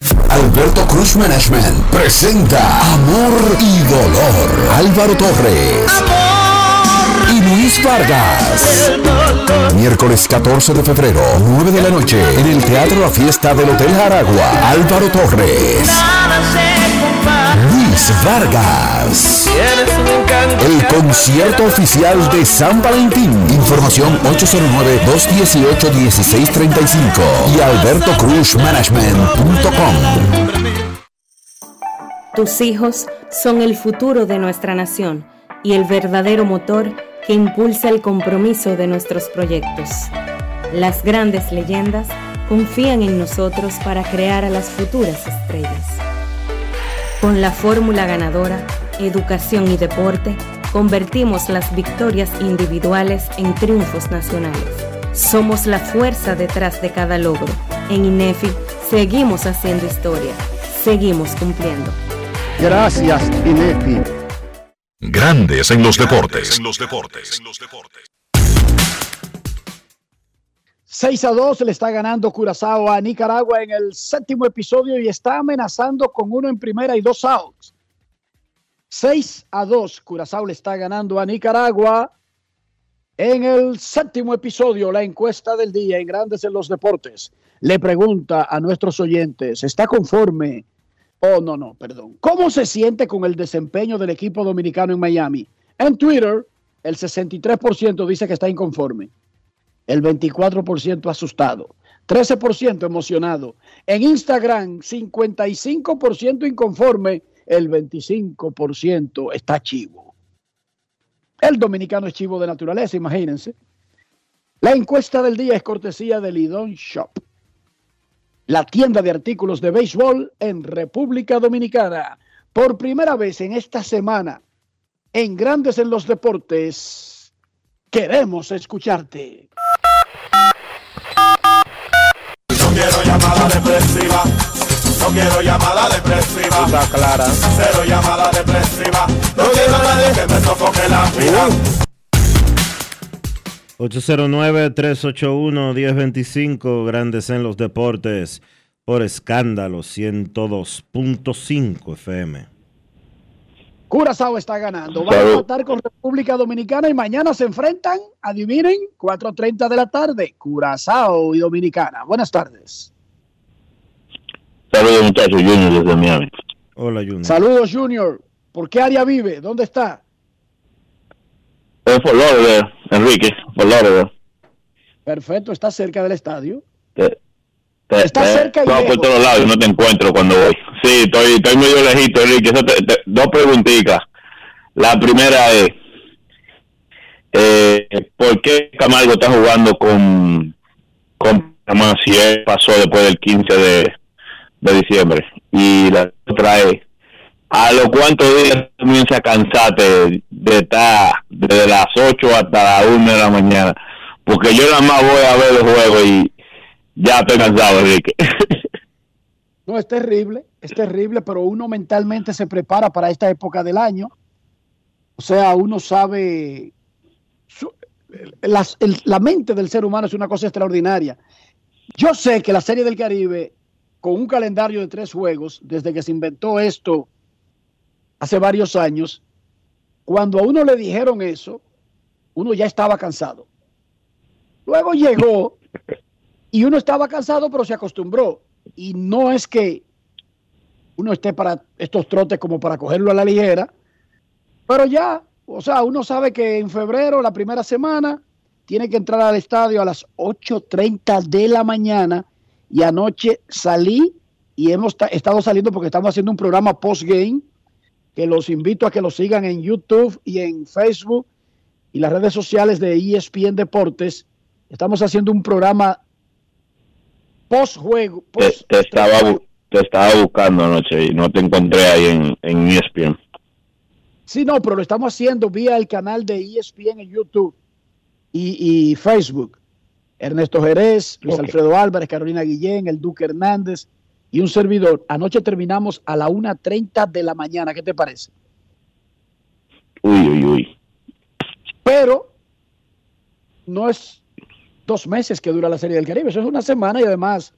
Alberto Cruz Management presenta Amor y Dolor. Álvaro Torres. Y Luis Vargas. Miércoles 14 de febrero, 9 de la noche, en el Teatro La Fiesta del Hotel Aragua. Álvaro Torres. Luis Vargas. El concierto oficial de San Valentín. Información 809-218-1635 y albertocruzmanagement.com. Tus hijos son el futuro de nuestra nación y el verdadero motor que impulsa el compromiso de nuestros proyectos. Las grandes leyendas confían en nosotros para crear a las futuras estrellas. Con la fórmula ganadora, educación y deporte, convertimos las victorias individuales en triunfos nacionales. Somos la fuerza detrás de cada logro. En INEFI seguimos haciendo historia. Seguimos cumpliendo. Gracias, INEFI. Grandes en los deportes. 6 a 2 le está ganando Curazao a Nicaragua en el séptimo episodio y está amenazando con uno en primera y dos outs. 6 a 2 Curazao le está ganando a Nicaragua en el séptimo episodio. La encuesta del día en Grandes en los Deportes le pregunta a nuestros oyentes, ¿está conforme? Oh, no, no, perdón. ¿Cómo se siente con el desempeño del equipo dominicano en Miami? En Twitter, el 63% dice que está inconforme el 24% asustado, 13% emocionado. En Instagram, 55% inconforme, el 25% está chivo. El dominicano es chivo de naturaleza, imagínense. La encuesta del día es cortesía de Lidon Shop, la tienda de artículos de béisbol en República Dominicana. Por primera vez en esta semana, en Grandes en los Deportes, queremos escucharte. Quiero. No quiero llamada depresiva. Está clara. Cero llamada depresiva. No quiero a nadie que me sofoque la vida. 809-381-1025, Grandes en los Deportes, por escándalo 102.5 FM. Curazao está ganando. Va a empatar con República Dominicana y mañana se enfrentan, adivinen, 4.30 de la tarde. Curazao y Dominicana. Buenas tardes. Saludos muchachos, Junior desde Miami. Hola Junior. Saludos Junior. ¿Por qué área vive? ¿Dónde está? Es por Lauderdale, Enrique, por Lauderdale. Perfecto, está cerca del estadio. Te- te- Está te- cerca y por lejos. todos lados no te encuentro cuando voy. Sí, estoy, estoy medio lejito, Enrique. Eso te- te- dos preguntitas. La primera es, eh, ¿por qué Camargo está jugando con, con Panamá si él pasó después del 15 de, de diciembre? Y la otra es, ¿a los cuántos días comienza a cansarte de estar desde las 8 hasta la 1 de la mañana? Porque yo nada más voy a ver el juego y ya estoy cansado, Enrique. No, es terrible, es terrible, pero uno mentalmente se prepara para esta época del año. O sea, uno sabe, las- el- la mente del ser humano es una cosa extraordinaria. Yo sé que la Serie del Caribe, con un calendario de tres juegos, desde que se inventó esto hace varios años, cuando a uno le dijeron eso, uno ya estaba cansado. Luego llegó y uno estaba cansado, pero se acostumbró. Y no es que uno esté para estos trotes como para cogerlo a la ligera, pero ya, o sea, uno sabe que en febrero, la primera semana, tiene que entrar al estadio a las 8.30 de la mañana y anoche salí y hemos ta- estado saliendo porque estamos haciendo un programa post-game que los invito a que lo sigan en YouTube y en Facebook y las redes sociales de ESPN Deportes. Estamos haciendo un programa post-juego. Te, te estaba, te estaba buscando anoche y no te encontré ahí en, en ESPN. Sí, no, pero lo estamos haciendo vía el canal de ESPN en YouTube y, y Facebook. Ernesto Jerez, Luis. Alfredo Álvarez, Carolina Guillén, el Duque Hernández y un servidor. Anoche terminamos a la 1.30 de la mañana. ¿Qué te parece? Uy, uy, uy. Pero no es dos meses que dura la Serie del Caribe, eso es una semana y además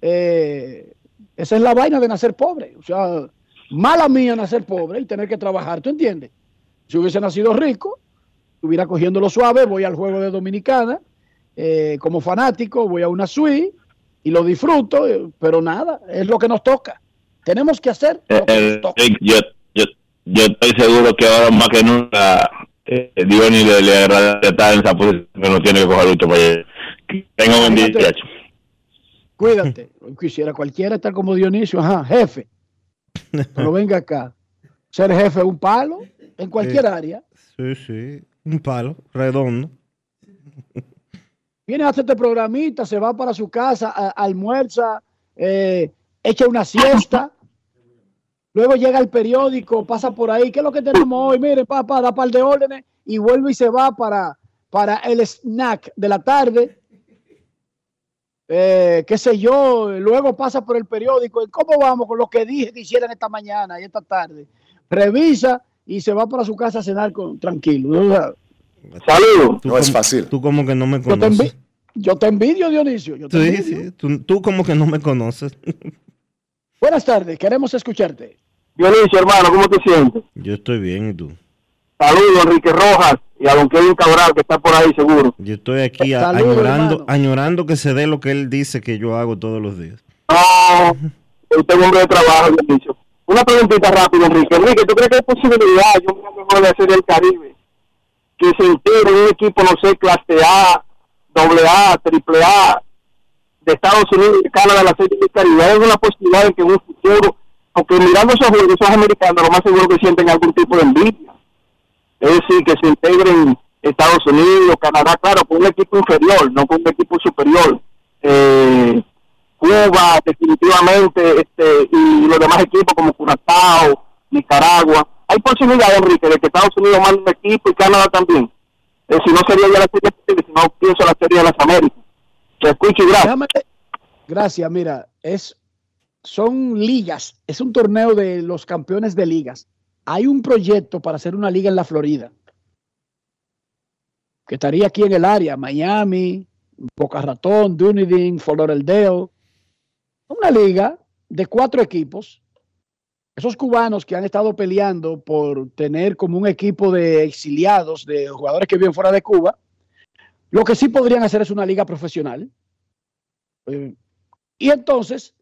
eh, esa es la vaina de nacer pobre. O sea, mala mía nacer pobre y tener que trabajar, ¿tú entiendes? Si hubiese nacido rico, estuviera cogiéndolo suave, voy al juego de Dominicana eh, como fanático, voy a una suite y lo disfruto, eh, pero nada, es lo que nos toca. Tenemos que hacer lo que nos toca. Rick, yo, yo, yo estoy seguro que ahora más que nunca eh, Diony le, le agradece estar en esa posición que no tiene que coger lucha para allá. Tengo buen día. Cuídate. Quisiera cualquiera estar como Dionisio, ajá, jefe. Pero venga acá. Ser jefe es un palo en cualquier Sí. área. Sí, sí. Un palo redondo. Viene a hacer este programita, se va para su casa, almuerza, eh, echa una siesta. Luego llega el periódico, pasa por ahí. ¿Qué es lo que tenemos hoy? Mire, papá, da par de órdenes y vuelve y se va para, para el snack de la tarde. Eh, qué sé yo, luego pasa por el periódico. ¿Cómo vamos con lo que dije que hicieran esta mañana y esta tarde? Revisa y se va para su casa a cenar con, tranquilo. Saludos. No es fácil. Tú como que no me yo, te conoces. envi- yo te envidio, Dionisio. yo te Sí, envidio. sí. Tú, tú como que no me conoces. Buenas tardes, queremos escucharte. Dionisio, hermano, ¿cómo te sientes? Yo estoy bien, ¿y tú? Saludos, Enrique Rojas y a don Kevin Cabral, que está por ahí seguro. Yo estoy aquí Saludos, añorando, hermano. añorando que se dé lo que él dice que yo hago todos los días. No, usted es un hombre de trabajo, Dionisio. Una preguntita rápida, Enrique. Enrique, ¿tú crees que hay posibilidad, yo me mejor de hacer el Caribe, que se integre un equipo, no sé, clase A, doble A, triple A, de Estados Unidos y Canadá, la serie del Caribe? ¿Hay alguna posibilidad de que en un futuro, porque mirando esos juegos, esos americanos, lo más seguro que sienten algún tipo de envidia? Es decir, que se integren Estados Unidos, Canadá, claro, con un equipo inferior, no con un equipo superior. Eh, Cuba, definitivamente, este, y los demás equipos como Curazao, Nicaragua. Hay posibilidad, Enrique, de que Estados Unidos mande un equipo y Canadá también. Eh, si no sería ya la serie, si no pienso la serie de las Américas. Te escucho y gracias. Gracias, mira, es, son ligas, es un torneo de los campeones de ligas. Hay un proyecto para hacer una liga en la Florida, que estaría aquí en el área, Miami, Boca Ratón, Dunedin, Fort Lauderdale. Una liga de cuatro equipos. Esos cubanos que han estado peleando por tener como un equipo de exiliados, de jugadores que viven fuera de Cuba, lo que sí podrían hacer es una liga profesional. Eh, y entonces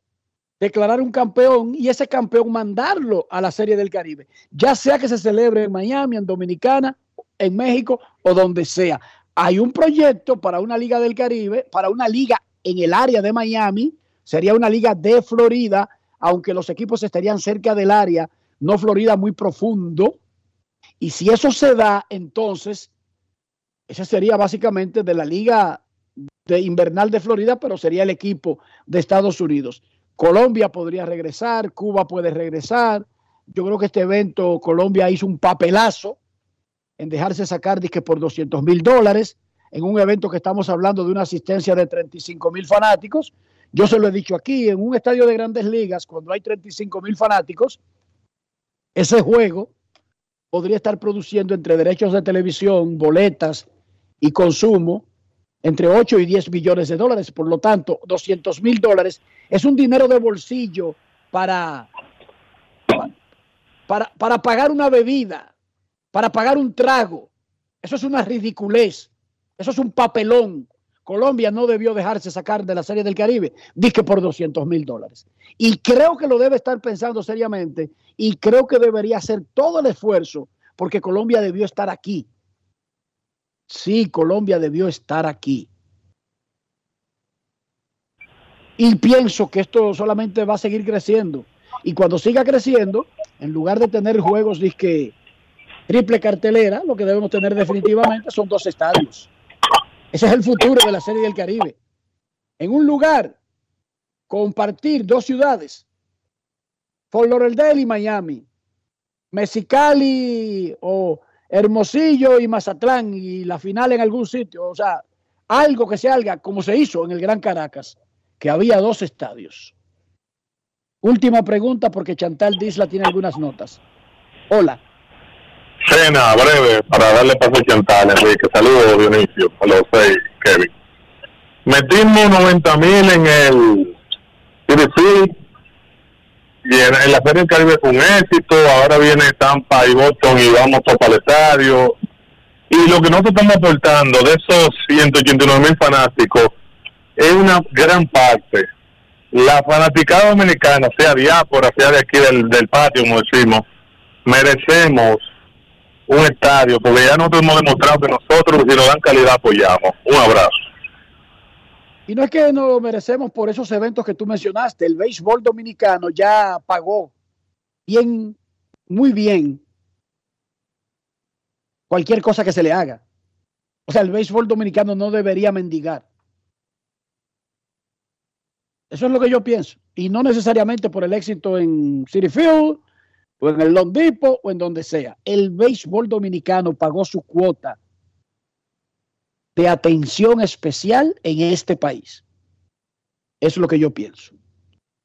declarar un campeón y ese campeón mandarlo a la Serie del Caribe, ya sea que se celebre en Miami, en Dominicana, en México o donde sea. Hay un proyecto para una liga del Caribe, para una liga en el área de Miami, sería una liga de Florida, aunque los equipos estarían cerca del área, no Florida muy profundo. Y si eso se da, entonces, ese sería básicamente de la liga de invernal de Florida, pero sería el equipo de Estados Unidos. Colombia podría regresar, Cuba puede regresar. Yo creo que este evento Colombia hizo un papelazo en dejarse sacar disque por 200 mil dólares en un evento que estamos hablando de una asistencia de 35 mil fanáticos. Yo se lo he dicho aquí, en un estadio de grandes ligas, cuando hay 35 mil fanáticos, ese juego podría estar produciendo entre derechos de televisión, boletas y consumo entre 8 y 10 millones de dólares. Por lo tanto, 200 mil dólares es un dinero de bolsillo para, para, para pagar una bebida, para pagar un trago. Eso es una ridiculez. Eso es un papelón. Colombia no debió dejarse sacar de la Serie del Caribe, que por 200 mil dólares. Y creo que lo debe estar pensando seriamente y creo que debería hacer todo el esfuerzo porque Colombia debió estar aquí. Sí, Colombia debió estar aquí. Y pienso que esto solamente va a seguir creciendo. Y cuando siga creciendo, en lugar de tener juegos que triple cartelera, lo que debemos tener definitivamente son dos estadios. Ese es el futuro de la Serie del Caribe. En un lugar, compartir dos ciudades, Fort Lauderdale y Miami, Mexicali o Hermosillo y Mazatlán y la final en algún sitio, o sea, algo que se haga como se hizo en el Gran Caracas, que había dos estadios. Última pregunta porque Chantal Disla tiene algunas notas. Hola. Cena, breve, para darle paso a Chantal, Enrique. Saludos, Dionisio, a los seis, Kevin. Metimos 90 mil en el CDC y en, la Feria del Caribe fue un éxito. Ahora viene Tampa y Boston y vamos para el estadio. Y lo que nosotros estamos aportando de esos 189 mil fanáticos es una gran parte. La fanaticada dominicana, sea diáspora, sea de aquí del, del patio, como decimos, merecemos un estadio, porque ya nosotros hemos demostrado que nosotros, si nos dan calidad, apoyamos. Un abrazo. Y no es que nos lo merecemos por esos eventos que tú mencionaste. El béisbol dominicano ya pagó bien, muy bien, cualquier cosa que se le haga. O sea, el béisbol dominicano no debería mendigar. Eso es lo que yo pienso. Y no necesariamente por el éxito en City Field o en el Long Depot o en donde sea. El béisbol dominicano pagó su cuota de atención especial en este país. Eso es lo que yo pienso.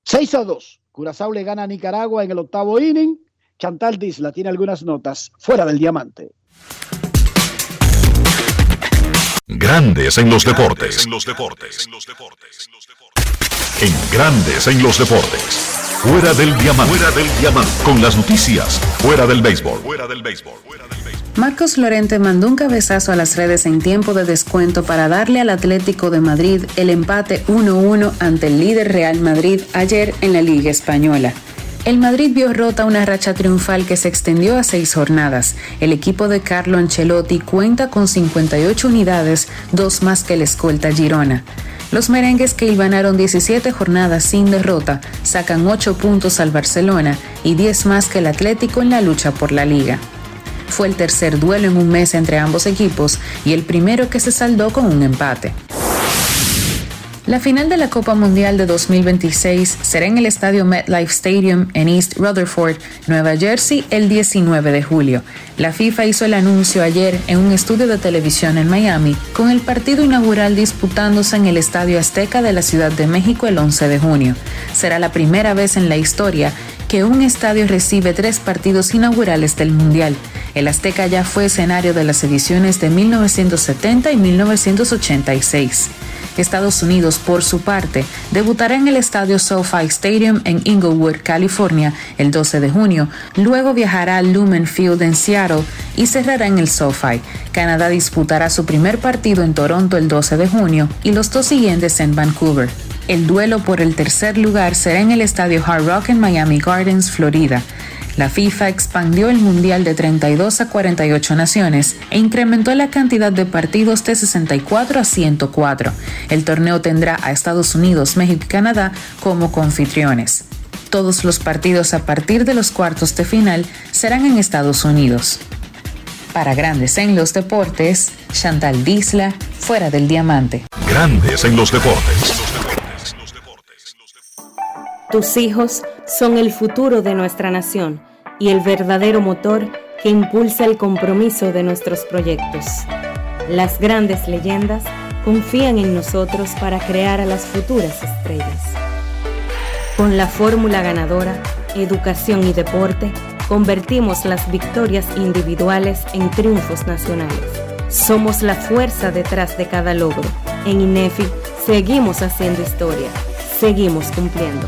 6 a 2. Curazao le gana a Nicaragua en el octavo inning. Chantal Disla tiene algunas notas fuera del diamante. Grandes en los deportes. En los deportes. En Grandes en los deportes. Fuera del diamante. Fuera del diamante. Con las noticias. Fuera del béisbol. Fuera del béisbol. Marcos Lorente mandó un cabezazo a las redes en tiempo de descuento para darle al Atlético de Madrid el empate 1-1 ante el líder Real Madrid ayer en la Liga Española. El Madrid vio rota una racha triunfal que se extendió a seis jornadas. El equipo de Carlo Ancelotti cuenta con 58 unidades, dos más que el escolta Girona. Los merengues que ganaron 17 jornadas sin derrota sacan 8 puntos al Barcelona y 10 más que el Atlético en la lucha por la liga. Fue el tercer duelo en un mes entre ambos equipos y el primero que se saldó con un empate. La final de la Copa Mundial de 2026 será en el estadio MetLife Stadium en East Rutherford, Nueva Jersey, el 19 de julio. La FIFA hizo el anuncio ayer en un estudio de televisión en Miami, con el partido inaugural disputándose en el Estadio Azteca de la Ciudad de México el 11 de junio. Será la primera vez en la historia que un estadio recibe tres partidos inaugurales del Mundial. El Azteca ya fue escenario de las ediciones de 1970 y 1986. Estados Unidos, por su parte, debutará en el estadio SoFi Stadium en Inglewood, California, el 12 de junio. Luego viajará al Lumen Field en Seattle y cerrará en el SoFi. Canadá disputará su primer partido en Toronto el 12 de junio y los dos siguientes en Vancouver. El duelo por el tercer lugar será en el estadio Hard Rock en Miami Gardens, Florida. La FIFA expandió el Mundial de 32 a 48 naciones e incrementó la cantidad de partidos de 64 a 104. El torneo tendrá a Estados Unidos, México y Canadá como confitriones. Todos los partidos a partir de los cuartos de final serán en Estados Unidos. Para Grandes en los Deportes, Chantal Disla, fuera del diamante. Grandes en los Deportes. Tus hijos son el futuro de nuestra nación y el verdadero motor que impulsa el compromiso de nuestros proyectos. Las grandes leyendas confían en nosotros para crear a las futuras estrellas. Con la fórmula ganadora, educación y deporte, convertimos las victorias individuales en triunfos nacionales Somos la fuerza detrás de cada logro. En INEFI seguimos haciendo historia. Seguimos cumpliendo.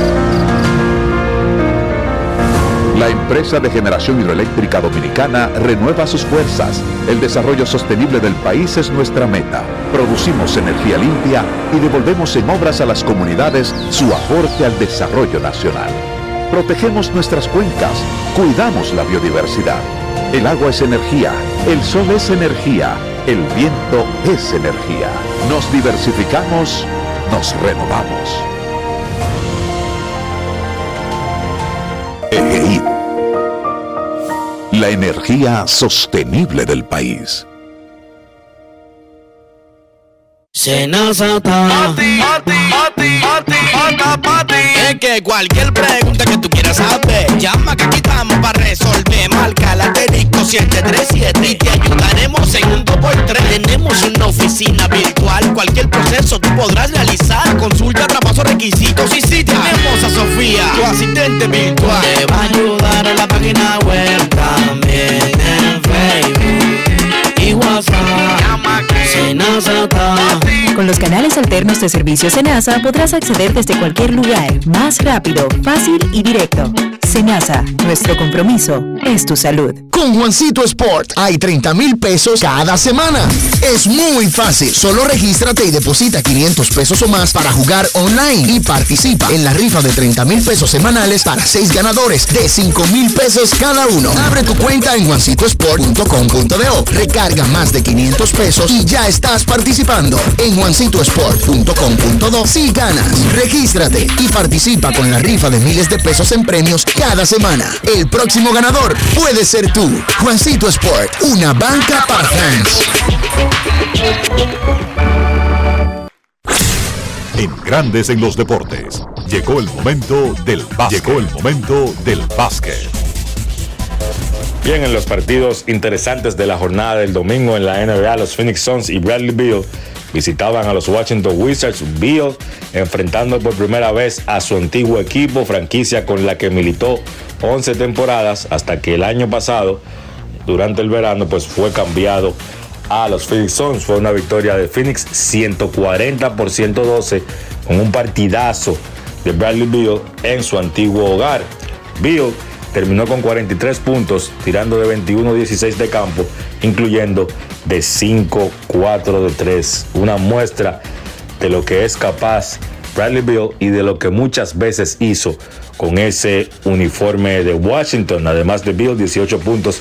La empresa de generación hidroeléctrica dominicana renueva sus fuerzas. El desarrollo sostenible del país es nuestra meta. Producimos energía limpia y devolvemos en obras a las comunidades su aporte al desarrollo nacional. Protegemos nuestras cuencas, cuidamos la biodiversidad. El agua es energía, el sol es energía, el viento es energía. Nos diversificamos, nos renovamos. La energía sostenible del país. Senazata. Es que cualquier pregunta que tú quieras saber, llama que aquí estamos para resolver. Marca la asterisco 737 y te ayudaremos en un 2x3. Tenemos una oficina virtual, cualquier proceso tú podrás realizar. Consulta, traspaso, requisitos y si tenemos a Sofía, tu asistente virtual. Te va a ayudar a la página web también en Facebook y WhatsApp. Senazata. Con los canales alternos de servicio Senasa podrás acceder desde cualquier lugar, más rápido, fácil y directo. Senasa, nuestro compromiso es tu salud. Con Juancito Sport hay 30 mil pesos cada semana. Es muy fácil. Solo regístrate y deposita 500 pesos o más para jugar online y participa en la rifa de 30 mil pesos semanales para 6 ganadores de 5 mil pesos cada uno. Abre tu cuenta en juancitosport.com.do. Recarga más de 500 pesos y ya estás participando. En juancitosport.com.do si ganas. Regístrate y participa con la rifa de miles de pesos en premios cada semana. El próximo ganador puede ser tú. Juancito Sport, una banca para fans. En Grandes en los Deportes. Llegó el momento del básquet. Llegó el momento del básquet. Bien, en los partidos interesantes de la jornada del domingo en la NBA, los Phoenix Suns y Bradley Beal visitaban a los Washington Wizards. Beal enfrentando por primera vez a su antiguo equipo, franquicia con la que militó 11 temporadas hasta que el año pasado, durante el verano, pues fue cambiado a los Phoenix Suns. Fue una victoria de Phoenix 140 por 112 con un partidazo de Bradley Beal en su antiguo hogar. Beal terminó con 43 puntos, tirando de 21-16 de campo, incluyendo de 5-4 de 3. Una muestra de lo que es capaz Bradley Beal y de lo que muchas veces hizo con ese uniforme de Washington. Además de Beal, 18 puntos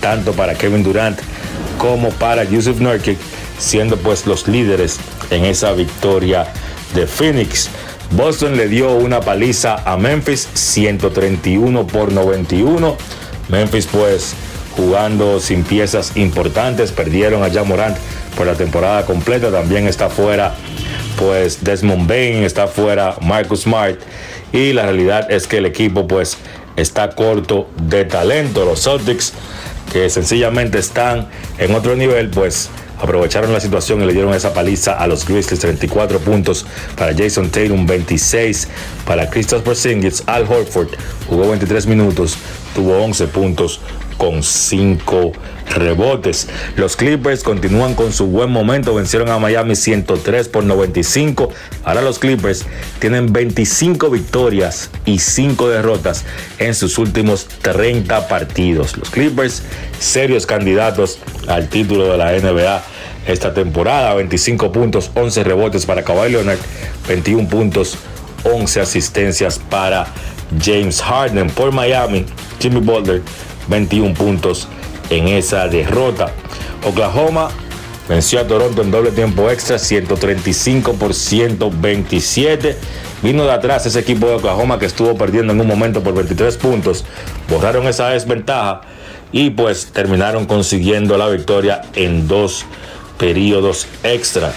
tanto para Kevin Durant como para Yusuf Nurkic, siendo pues los líderes en esa victoria de Phoenix. Boston le dio una paliza a Memphis, 131 por 91. Memphis pues jugando sin piezas importantes, perdieron a Jamorant por la temporada completa, también está fuera pues Desmond Bain, está fuera Marcus Smart y la realidad es que el equipo pues está corto de talento. Los Celtics que sencillamente están en otro nivel pues aprovecharon la situación y le dieron esa paliza a los Grizzlies, 34 puntos para Jason Tatum, 26 para Christopher Porzingis, Al Horford jugó 23 minutos, tuvo 11 puntos con 5 rebotes. Los Clippers continúan con su buen momento, vencieron a Miami 103 por 95. Ahora los Clippers tienen 25 victorias y 5 derrotas en sus últimos 30 partidos. Los Clippers, serios candidatos al título de la NBA esta temporada. 25 puntos, 11 rebotes para Kawhi Leonard, 21 puntos, 11 asistencias para James Harden por Miami. Jimmy Butler, 21 puntos en esa derrota. Oklahoma venció a Toronto en doble tiempo extra, 135 por 127. vino de atrás ese equipo de Oklahoma que estuvo perdiendo en un momento por 23 puntos. Borraron esa desventaja y pues terminaron consiguiendo la victoria en dos periodos extra.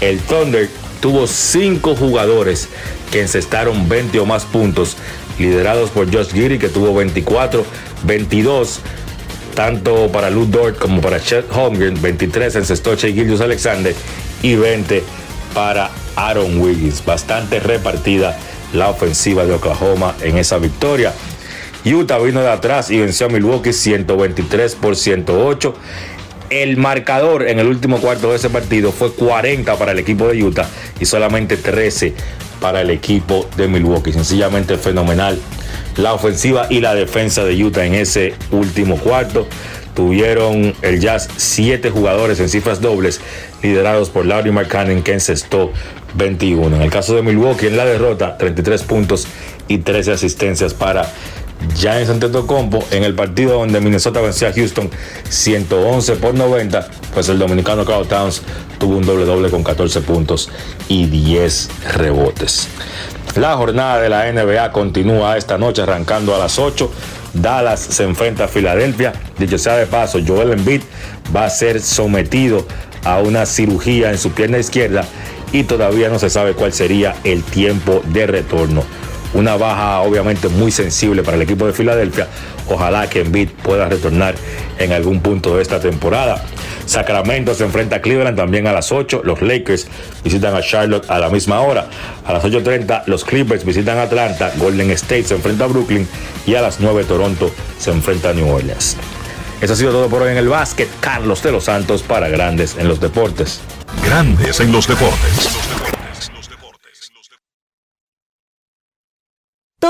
El Thunder tuvo cinco jugadores que encestaron 20 o más puntos, liderados por Josh Giddy que tuvo 24, 22 tanto para Lou Dort como para Chet Holmgren, 23 encestó Shea Gildius Alexander y 20 para Aaron Wiggins. Bastante repartida la ofensiva de Oklahoma en esa victoria. Utah vino de atrás y venció a Milwaukee 123 por 108. El marcador en el último cuarto de ese partido fue 40 para el equipo de Utah y solamente 13 para el equipo de Milwaukee. Sencillamente fenomenal la ofensiva y la defensa de Utah en ese último cuarto. Tuvieron el Jazz siete jugadores en cifras dobles, liderados por Larry McCann, que encestó 21. En el caso de Milwaukee, en la derrota, 33 puntos y 13 asistencias para Giants Antetokounmpo. En el partido donde Minnesota venció a Houston 111 por 90, pues el dominicano Carl Towns tuvo un doble doble con 14 puntos y 10 rebotes. La jornada de la NBA continúa esta noche arrancando a las 8. Dallas se enfrenta a Filadelfia. Dicho sea de paso, Joel Embiid va a ser sometido a una cirugía en su pierna izquierda y todavía no se sabe cuál sería el tiempo de retorno. Una baja obviamente muy sensible para el equipo de Filadelfia. Ojalá que Embiid pueda retornar en algún punto de esta temporada. Sacramento se enfrenta a Cleveland también a las 8. Los Lakers visitan a Charlotte a la misma hora. A las 8.30 los Clippers visitan Atlanta. Golden State se enfrenta a Brooklyn. Y a las 9 Toronto se enfrenta a New Orleans. Eso ha sido todo por hoy en el básquet. Carlos de los Santos para Grandes en los Deportes. Grandes en los Deportes.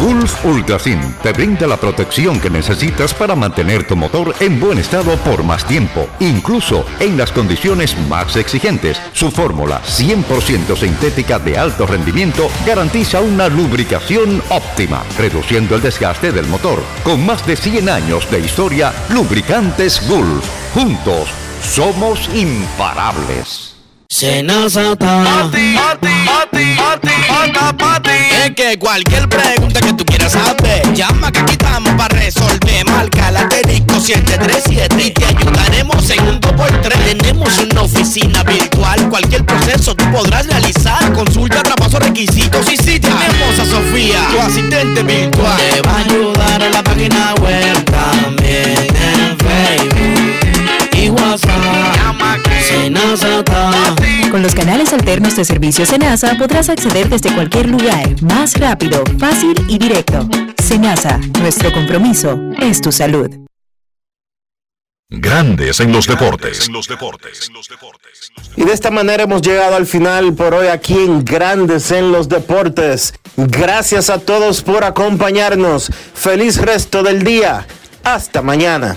Gulf Ultrasin te brinda la protección que necesitas para mantener tu motor en buen estado por más tiempo, incluso en las condiciones más exigentes. Su fórmula 100% sintética de alto rendimiento garantiza una lubricación óptima, reduciendo el desgaste del motor. Con más de 100 años de historia, Lubricantes Gulf. Juntos, somos imparables. Pati, pati, Es que cualquier pregunta que tú quieras saber, llama que aquí estamos para resolver. Marca la disco 737 y te ayudaremos en un 2x3. Tenemos una oficina virtual, cualquier proceso tú podrás realizar. Consulta, traspaso, requisitos y si tenemos a Sofía, tu asistente virtual. Te va a ayudar en la página web también en Facebook y WhatsApp. Con los canales alternos de servicio Senasa podrás acceder desde cualquier lugar, más rápido, fácil y directo. Senasa, nuestro compromiso es tu salud. Grandes en los deportes. Y de esta manera hemos llegado al final por hoy aquí en Grandes en los Deportes. Gracias a todos por acompañarnos. Feliz resto del día. Hasta mañana.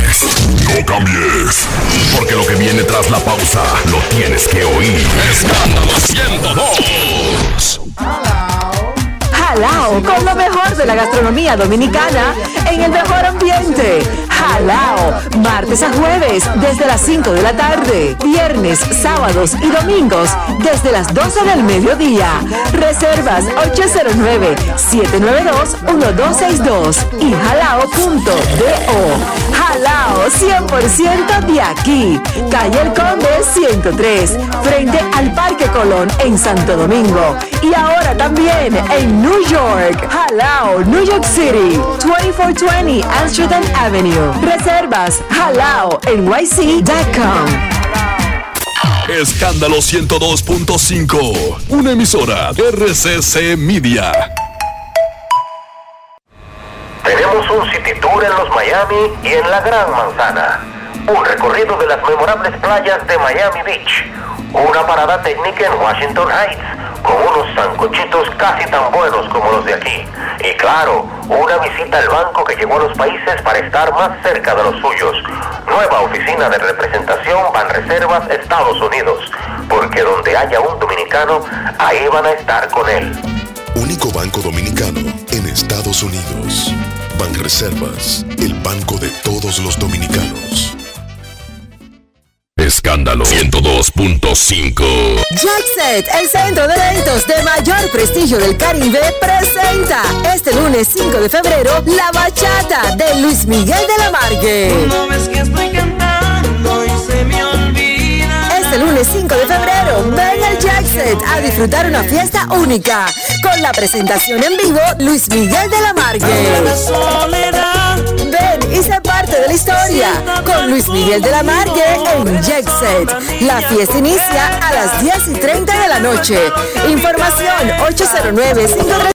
no cambies, porque lo que viene tras la pausa lo tienes que oír. Escándalo 102. Jalao con lo mejor de la gastronomía dominicana en el mejor ambiente. Jalao, martes a jueves desde las 5 de la tarde, viernes, sábados y domingos desde las 12 del mediodía. Reservas 809-792-1262 y jalao.do. Jalao 100% de aquí. Calle El Conde 103, frente al Parque Colón en Santo Domingo. Y ahora también en New York, Halao, New York City, 2420 Amsterdam Avenue. Reservas halao nyc.com. Escándalo 102.5, una emisora RCC Media. Tenemos un city tour en los Miami y en la Gran Manzana. Un recorrido de las memorables playas de Miami Beach. Una parada técnica en Washington Heights con unos sancochitos casi tan buenos como los de aquí. Y claro, una visita al banco que llegó a los países para estar más cerca de los suyos. Nueva oficina de representación Banreservas Estados Unidos. Porque donde haya un dominicano, ahí van a estar con él. Único banco dominicano en Estados Unidos. Banreservas, el banco de todos los dominicanos. Escándalo 102.5. Jackset, el centro de eventos de mayor prestigio del Caribe, presenta este lunes 5 de febrero la bachata de Luis Miguel de la Margue. Este lunes 5 de febrero, ven al Jackset a disfrutar una fiesta única con la presentación en vivo Luis Miguel de la Margue. Ven y sé parte de la historia con Luis Miguel de la Margue en Jackset. La fiesta inicia a las 10 y 30 de la noche. Información 809 5